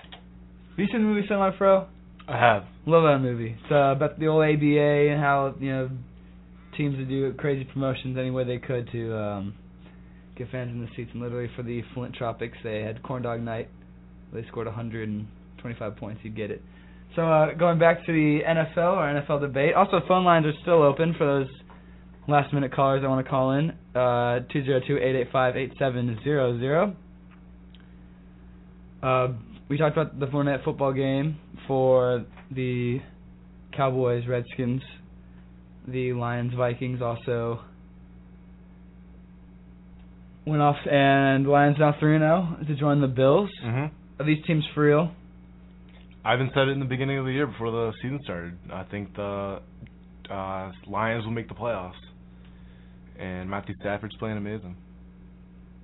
Have you seen the movie Semi Pro? I have. Love that movie. It's uh, about the old ABA and how you know teams would do crazy promotions any way they could to um, get fans in the seats. And literally for the Flint Tropics, they had corn dog night. They scored 125 points. You'd get it. So uh, going back to the NFL or NFL debate. Also, phone lines are still open for those last minute callers I want to call in. Uh, two zero two eight eight five eight seven zero zero. Uh, we talked about the Fournette football game for the Cowboys, Redskins, the Lions, Vikings also went off, and Lions now three zero to join the Bills. Mm-hmm. Are these teams for real? I even said it in the beginning of the year before the season started. I think the uh, Lions will make the playoffs, and Matthew Stafford's playing amazing.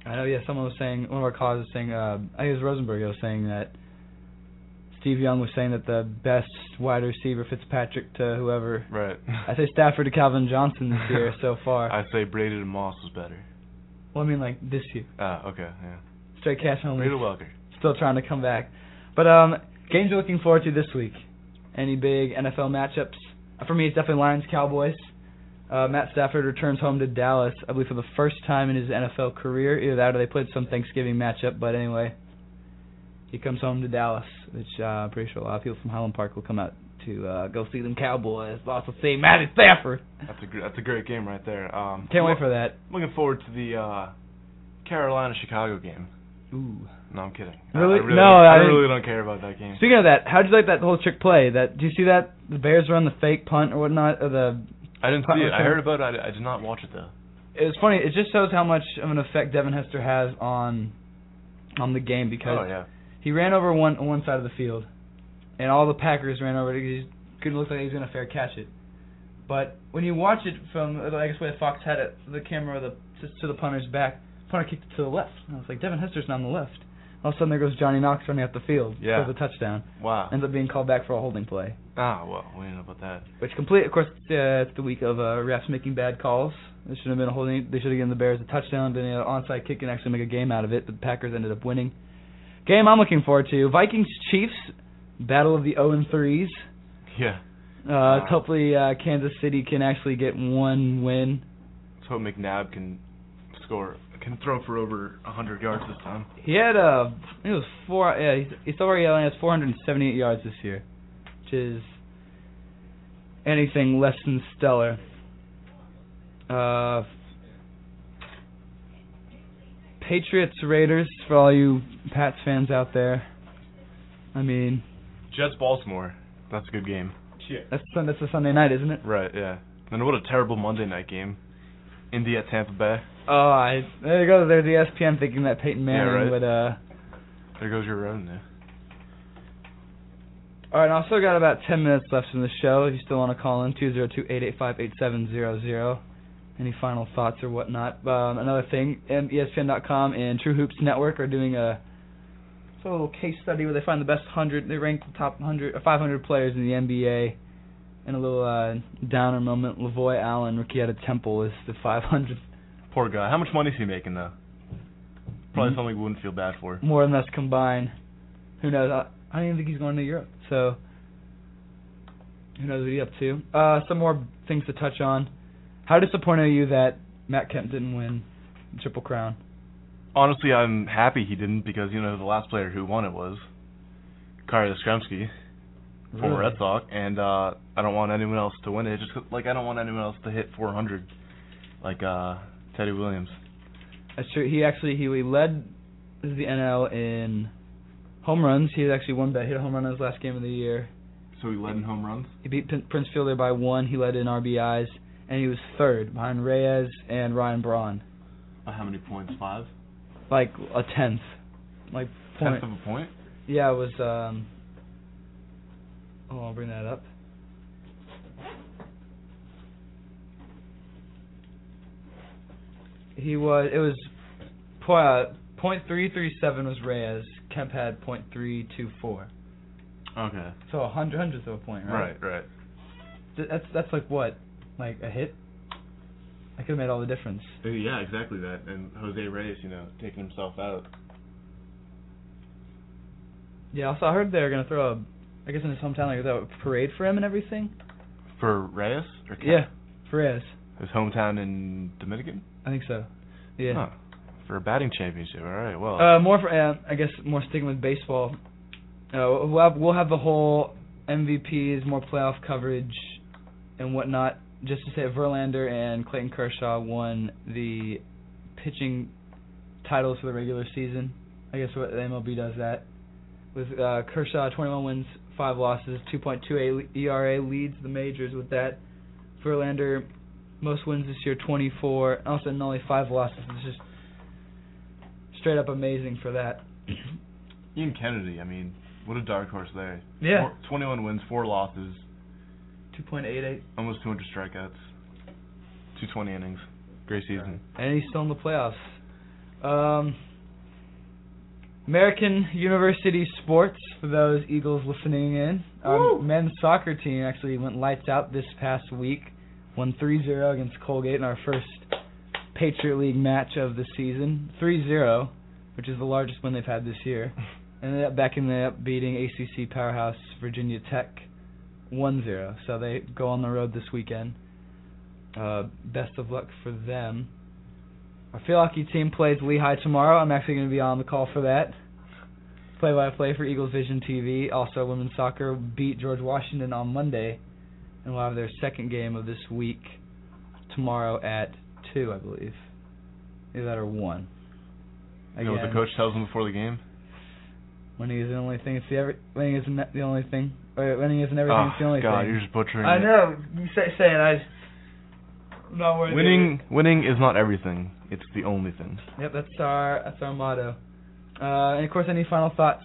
I know. Yeah, someone was saying one of our callers was saying. Uh, I think it was Rosenberg. was saying that Steve Young was saying that the best wide receiver Fitzpatrick to whoever. Right. I say Stafford to Calvin Johnson this year so far. I say Brady to Moss was better. Well, I mean like this year. Ah, okay, yeah. Straight cash only. Brady Welker. Still trying to come back. But um, games you're looking forward to this week. Any big NFL matchups? Uh, For me, it's definitely Lions Cowboys. Uh, Matt Stafford returns home to Dallas, I believe, for the first time in his NFL career. Either that or they played some Thanksgiving matchup. But anyway, he comes home to Dallas, which uh, I'm pretty sure a lot of people from Highland Park will come out to uh, go see them Cowboys. Also see Matty Stafford. That's a gr- that's a great game right there. Um, Can't wait for that. Looking forward to the uh, Carolina Chicago game. Ooh. No, I'm kidding. Really? I, I really No, I, I really don't care about that game. Speaking of that, how'd you like that whole trick play? That do you see that the Bears run the fake punt or whatnot? Or the I didn't see it. I heard about it. I, I did not watch it though. It was funny. It just shows how much of an effect Devin Hester has on on the game because Oh yeah. he ran over one on one side of the field, and all the Packers ran over it. He couldn't look like he was gonna fair catch it. But when you watch it from, I guess where the Fox had it, the camera the to, to the punter's back, punter kicked it to the left. And I was like, Devin Hester's not on the left. All of a sudden, there goes Johnny Knox running up the field Yeah. for the touchdown. Wow. Ends up being called back for a holding play. Ah, well, we didn't know about that. Which complete, of course, uh, it's the week of uh, refs making bad calls. There should have been a holding. They should have given the Bears a touchdown, been an onside kick, and actually make a game out of it. But the Packers ended up winning. Game I'm looking forward to: Vikings Chiefs, battle of the 0 and 3s. Yeah. Uh, hopefully, uh, Kansas City can actually get one win. Let's hope McNabb can score, can throw for over 100 yards this time. He had uh, I think it was four. Yeah, he's, he's already has 478 yards this year, which is anything less than stellar. Uh, Patriots Raiders for all you Pats fans out there. I mean, Jets Baltimore. That's a good game. that's that's a Sunday night, isn't it? Right, yeah. And what a terrible Monday night game. Indy at Tampa Bay. Oh, I there you go. There's the ESPN thinking that Peyton Manning Yeah, right. would uh. There goes your revenue. All right, I still got about 10 minutes left in the show. If you still want to call in, 202-885-8700. Any final thoughts or whatnot? Um, another thing, ESPN.com and True Hoops Network are doing a, a little case study where they find the best 100, they rank the top 100, or 500 players in the NBA. And a little uh, downer moment, Lavoy Allen, rookie out of Temple, is the 500 Poor guy. How much money is he making though? Probably Mhm. something we wouldn't feel bad for. more than us combined. Who knows? I, I don't even think he's going to Europe. So who knows what he's up to? Uh, some more things to touch on. How disappointed are you that Matt Kemp didn't win the Triple Crown? Honestly, I'm happy he didn't because you know the last player who won it was Carl Yastrzemski. Really? Red Sox, and uh, I don't want anyone else to win it. Just like I don't want anyone else to hit 400, like uh, Teddy Williams. That's true. He actually he, led the NL in home runs. He actually won that hit a home run in his last game of the year. So he led in home runs. He beat Prin- Prince Fielder by one. He led in RBIs, and he was third behind Reyes and Ryan Braun, By how many points? Five. like a tenth, like point. Tenth of a point. Yeah, it was. um Oh, I'll bring that up. He was. It was. uh, Point three three seven was Reyes. Kemp had point three two four. Okay. So a hundred hundredth of a point, right? Right. Right. Th- That's that's like what, like a hit. I could have made all the difference. Uh, Yeah, exactly that. And Jose Reyes, you know, taking himself out. Yeah. Also, I heard they're gonna throw a, I guess in his hometown, like a parade for him and everything. For Reyes? Or Kemp? Yeah, for Reyes. His hometown in Dominican? I think so. Yeah. Huh. For a batting championship. All right. Well. Uh, more for uh, I guess more sticking with baseball. Uh, we'll have, we'll have the whole MVPs, more playoff coverage, and whatnot. Just to say, Verlander and Clayton Kershaw won the pitching titles for the regular season. I guess what the MLB does that. With uh, Kershaw, 21 wins, five losses, 2.28 ERA leads the majors with that. Verlander, most wins this year, 24. Also, and only five losses. It's just straight up amazing for that. Ian Kennedy, I mean, what a dark horse there. Yeah. Four, 21 wins, four losses, 2.88, almost 200 strikeouts, 220 innings. Great season. and he's still in the playoffs. Um, American University sports for those Eagles listening in. Our men's soccer team actually went lights out this past week, won 3-0 against Colgate in our first Patriot League match of the season. 3-0, which is the largest win they've had this year. And ended up back in the up beating ACC powerhouse Virginia Tech 1-0. So they go on the road this weekend. Uh, best of luck for them. Our field hockey team plays Lehigh tomorrow. I'm actually going to be on the call for that. Play by play for Eagles Vision TV. Also, women's soccer beat George Washington on Monday, and we'll have their second game of this week tomorrow at 2, I believe. Either that or 1. You know what the coach tells him before the game? Winning isn't the only thing. It's the every, winning isn't the only thing. Or winning isn't everything. oh, it's the only God, thing. you're just butchering I it. know. You say say it. I. I'm not worried. Winning, winning is not everything. It's the only thing. Yep, that's our that's our motto. Uh, and of course, any final thoughts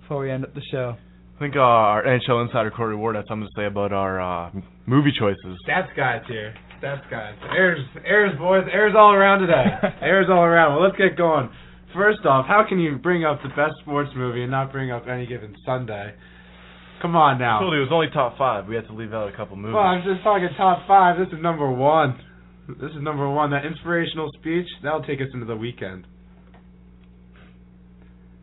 before we end up the show? I think uh, our NHL insider Cory Ward has something to say about our uh, movie choices. Stats guys here. Stats guys. Airs, airs, boys. Airs all around today. airs all around. Well, let's get going. First off, how can you bring up the best sports movie and not bring up any given Sunday? Come on now. you it was only top five. We had to leave out a couple movies. Well, I'm just talking top five. This is number one. This is number one. That inspirational speech that'll take us into the weekend.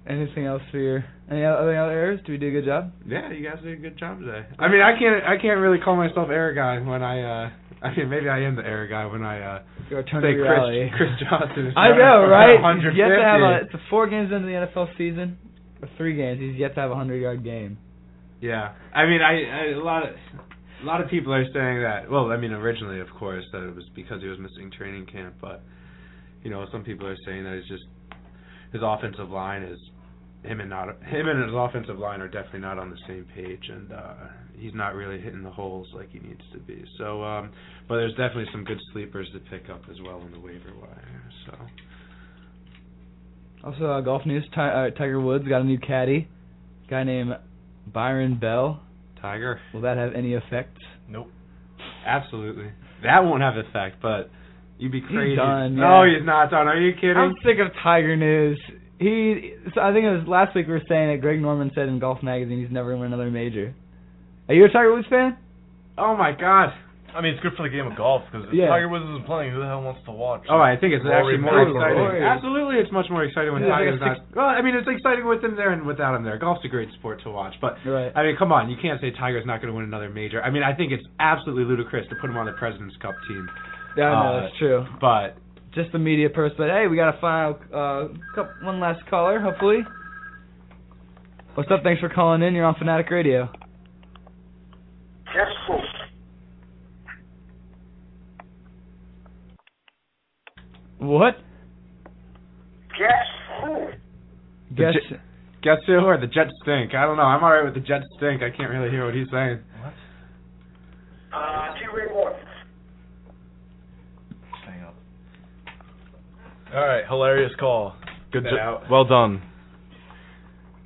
Anything else for your any other other errors? Do we do a good job? Yeah, you guys did a good job today. I mean, I can't, I can't really call myself air guy when I, uh, I mean, maybe I am the air guy when I, uh, Your turn say to reality. Chris, Chris Johnson. I know, right? 150. He's yet to have a. It's a four games into the NFL season, or three games. He's yet to have a hundred yard game. Yeah, I mean, I, I a lot of a lot of people are saying that. Well, I mean, originally, of course, that it was because he was missing training camp, but you know, some people are saying that it's just his offensive line is him and not him and his offensive line are definitely not on the same page, and uh he's not really hitting the holes like he needs to be. So, um but there's definitely some good sleepers to pick up as well in the waiver wire. So. Also, uh, golf news: Ti- uh, Tiger Woods got a new caddy, guy named Byron Bell. Tiger. Will that have any effect? Nope. Absolutely. That won't have effect, but you'd be crazy. done, No, yeah. he's not done. Are you kidding? I'm sick of Tiger news. He, so I think it was last week we were saying that Greg Norman said in Golf Magazine he's never gonna win another major. Are you a Tiger Woods fan? Oh my God. I mean, it's good for the game of golf because if Yeah. Tiger Woods isn't playing, who the hell wants to watch? Oh, I think it's Rory actually more McIlroy. exciting. Absolutely, it's much more exciting when Yeah, Tiger's like not. Well, I mean, it's exciting with him there and without him there. Golf's a great sport to watch, but Right. I mean, come on, you can't say Tiger's not going to win another major. I mean, I think it's absolutely ludicrous to put him on the President's Cup team. Yeah, I know Uh, that's true. But Just the media person. but hey, we got a final, uh, couple, one last caller, hopefully. What's up? Thanks for calling in. You're on Fanatic Radio. Guess who? What? Guess who? Guess. Jet- guess who? Or the Jets stink? I don't know. I'm alright with the Jets stink. I can't really hear what he's saying. What? Uh, T. Ray Morton. All right, hilarious call. Good job. out. Well done.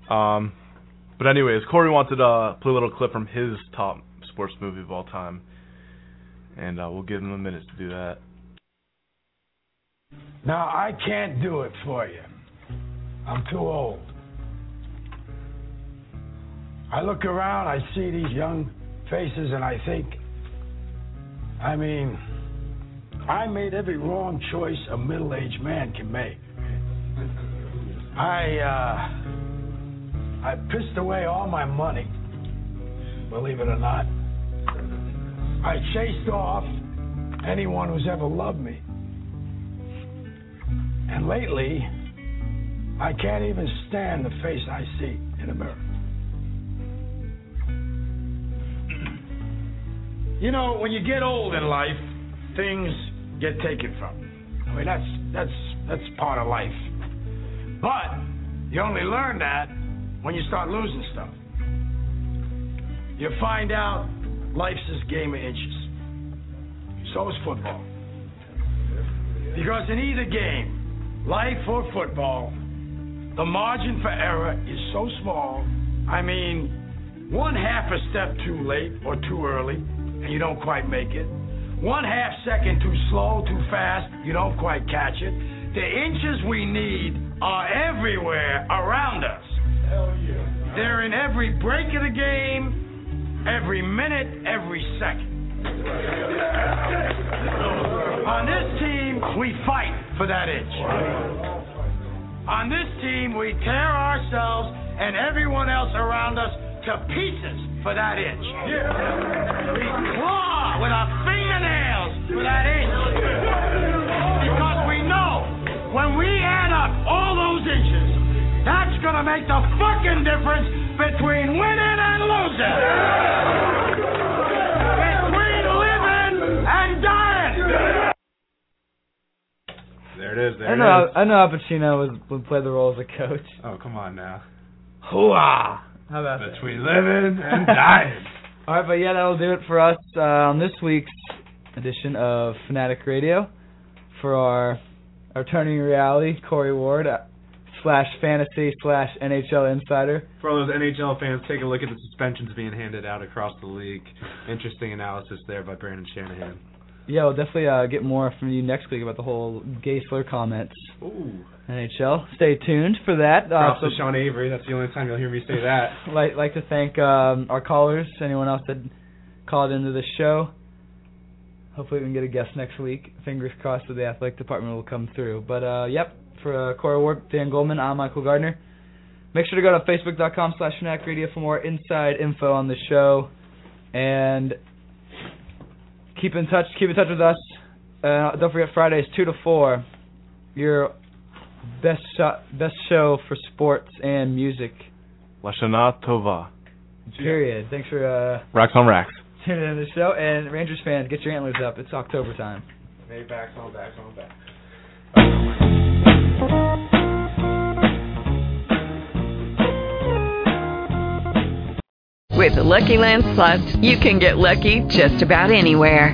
Um, but anyways, Cory wanted to uh, play a little clip from his top sports movie of all time, and uh, we'll give him a minute to do that. Now, I can't do it for you. I'm too old. I look around, I see these young faces, and I think, I mean, I made every wrong choice a middle aged man can make. I, uh, I pissed away all my money, believe it or not. I chased off anyone who's ever loved me. And lately, I can't even stand the face I see in a mirror. You know, when you get old in life, things get taken from. I mean, that's that's that's part of life. But you only learn that when you start losing stuff. You find out life's this game of inches. So is football. Because in either game, life or football, the margin for error is so small. I mean, one half a step too late or too early, and you don't quite make it. One half second too slow, too fast, you don't quite catch it. The inches we need are everywhere around us. Hell yeah. They're in every break of the game, every minute, every second. On this team, we fight for that inch. On this team, we tear ourselves and everyone else around us to pieces for that inch. We claw with our fingernails for that inch. Because we know when we add up all those inches, that's gonna make the fucking difference between winning and losing. Between living and dying. There it is. There I it know. is. I know Al Pacino was, would play the role as a coach. Oh, come on now. Hooah! How about that? Between living and dying. All right, but yeah, that'll do it for us uh, on this week's edition of Fanatic Radio. For our our turning reality, Cory Ward uh, slash fantasy slash NHL insider. For all those NHL fans, take a look at the suspensions being handed out across the league. Interesting analysis there by Brendan Shanahan. Yeah, we'll definitely uh, get more from you next week about the whole gay slur comments. Ooh. NHL. Stay tuned for that. Uh, Props to Sean Avery. That's the only time you'll hear me say that. like like to thank um, our callers, anyone else that called into the show. Hopefully we can get a guest next week. Fingers crossed that the athletic department will come through. But uh, yep, for uh, Cory Ward, Dan Goldman, I'm Michael Gardner. Make sure to go to facebook.com slash Fanatic Radio for more inside info on the show. And keep in touch keep in touch with us. Uh, don't forget Fridays two to four. Your best shot, best show for sports and music. Lashana Tova. Period. Thanks for uh, Racks on racks. tuning in to the show. And Rangers fans, get your antlers up. It's October time. Maybe backs on backs on back. With the Lucky Land Slots, you can get lucky just about anywhere.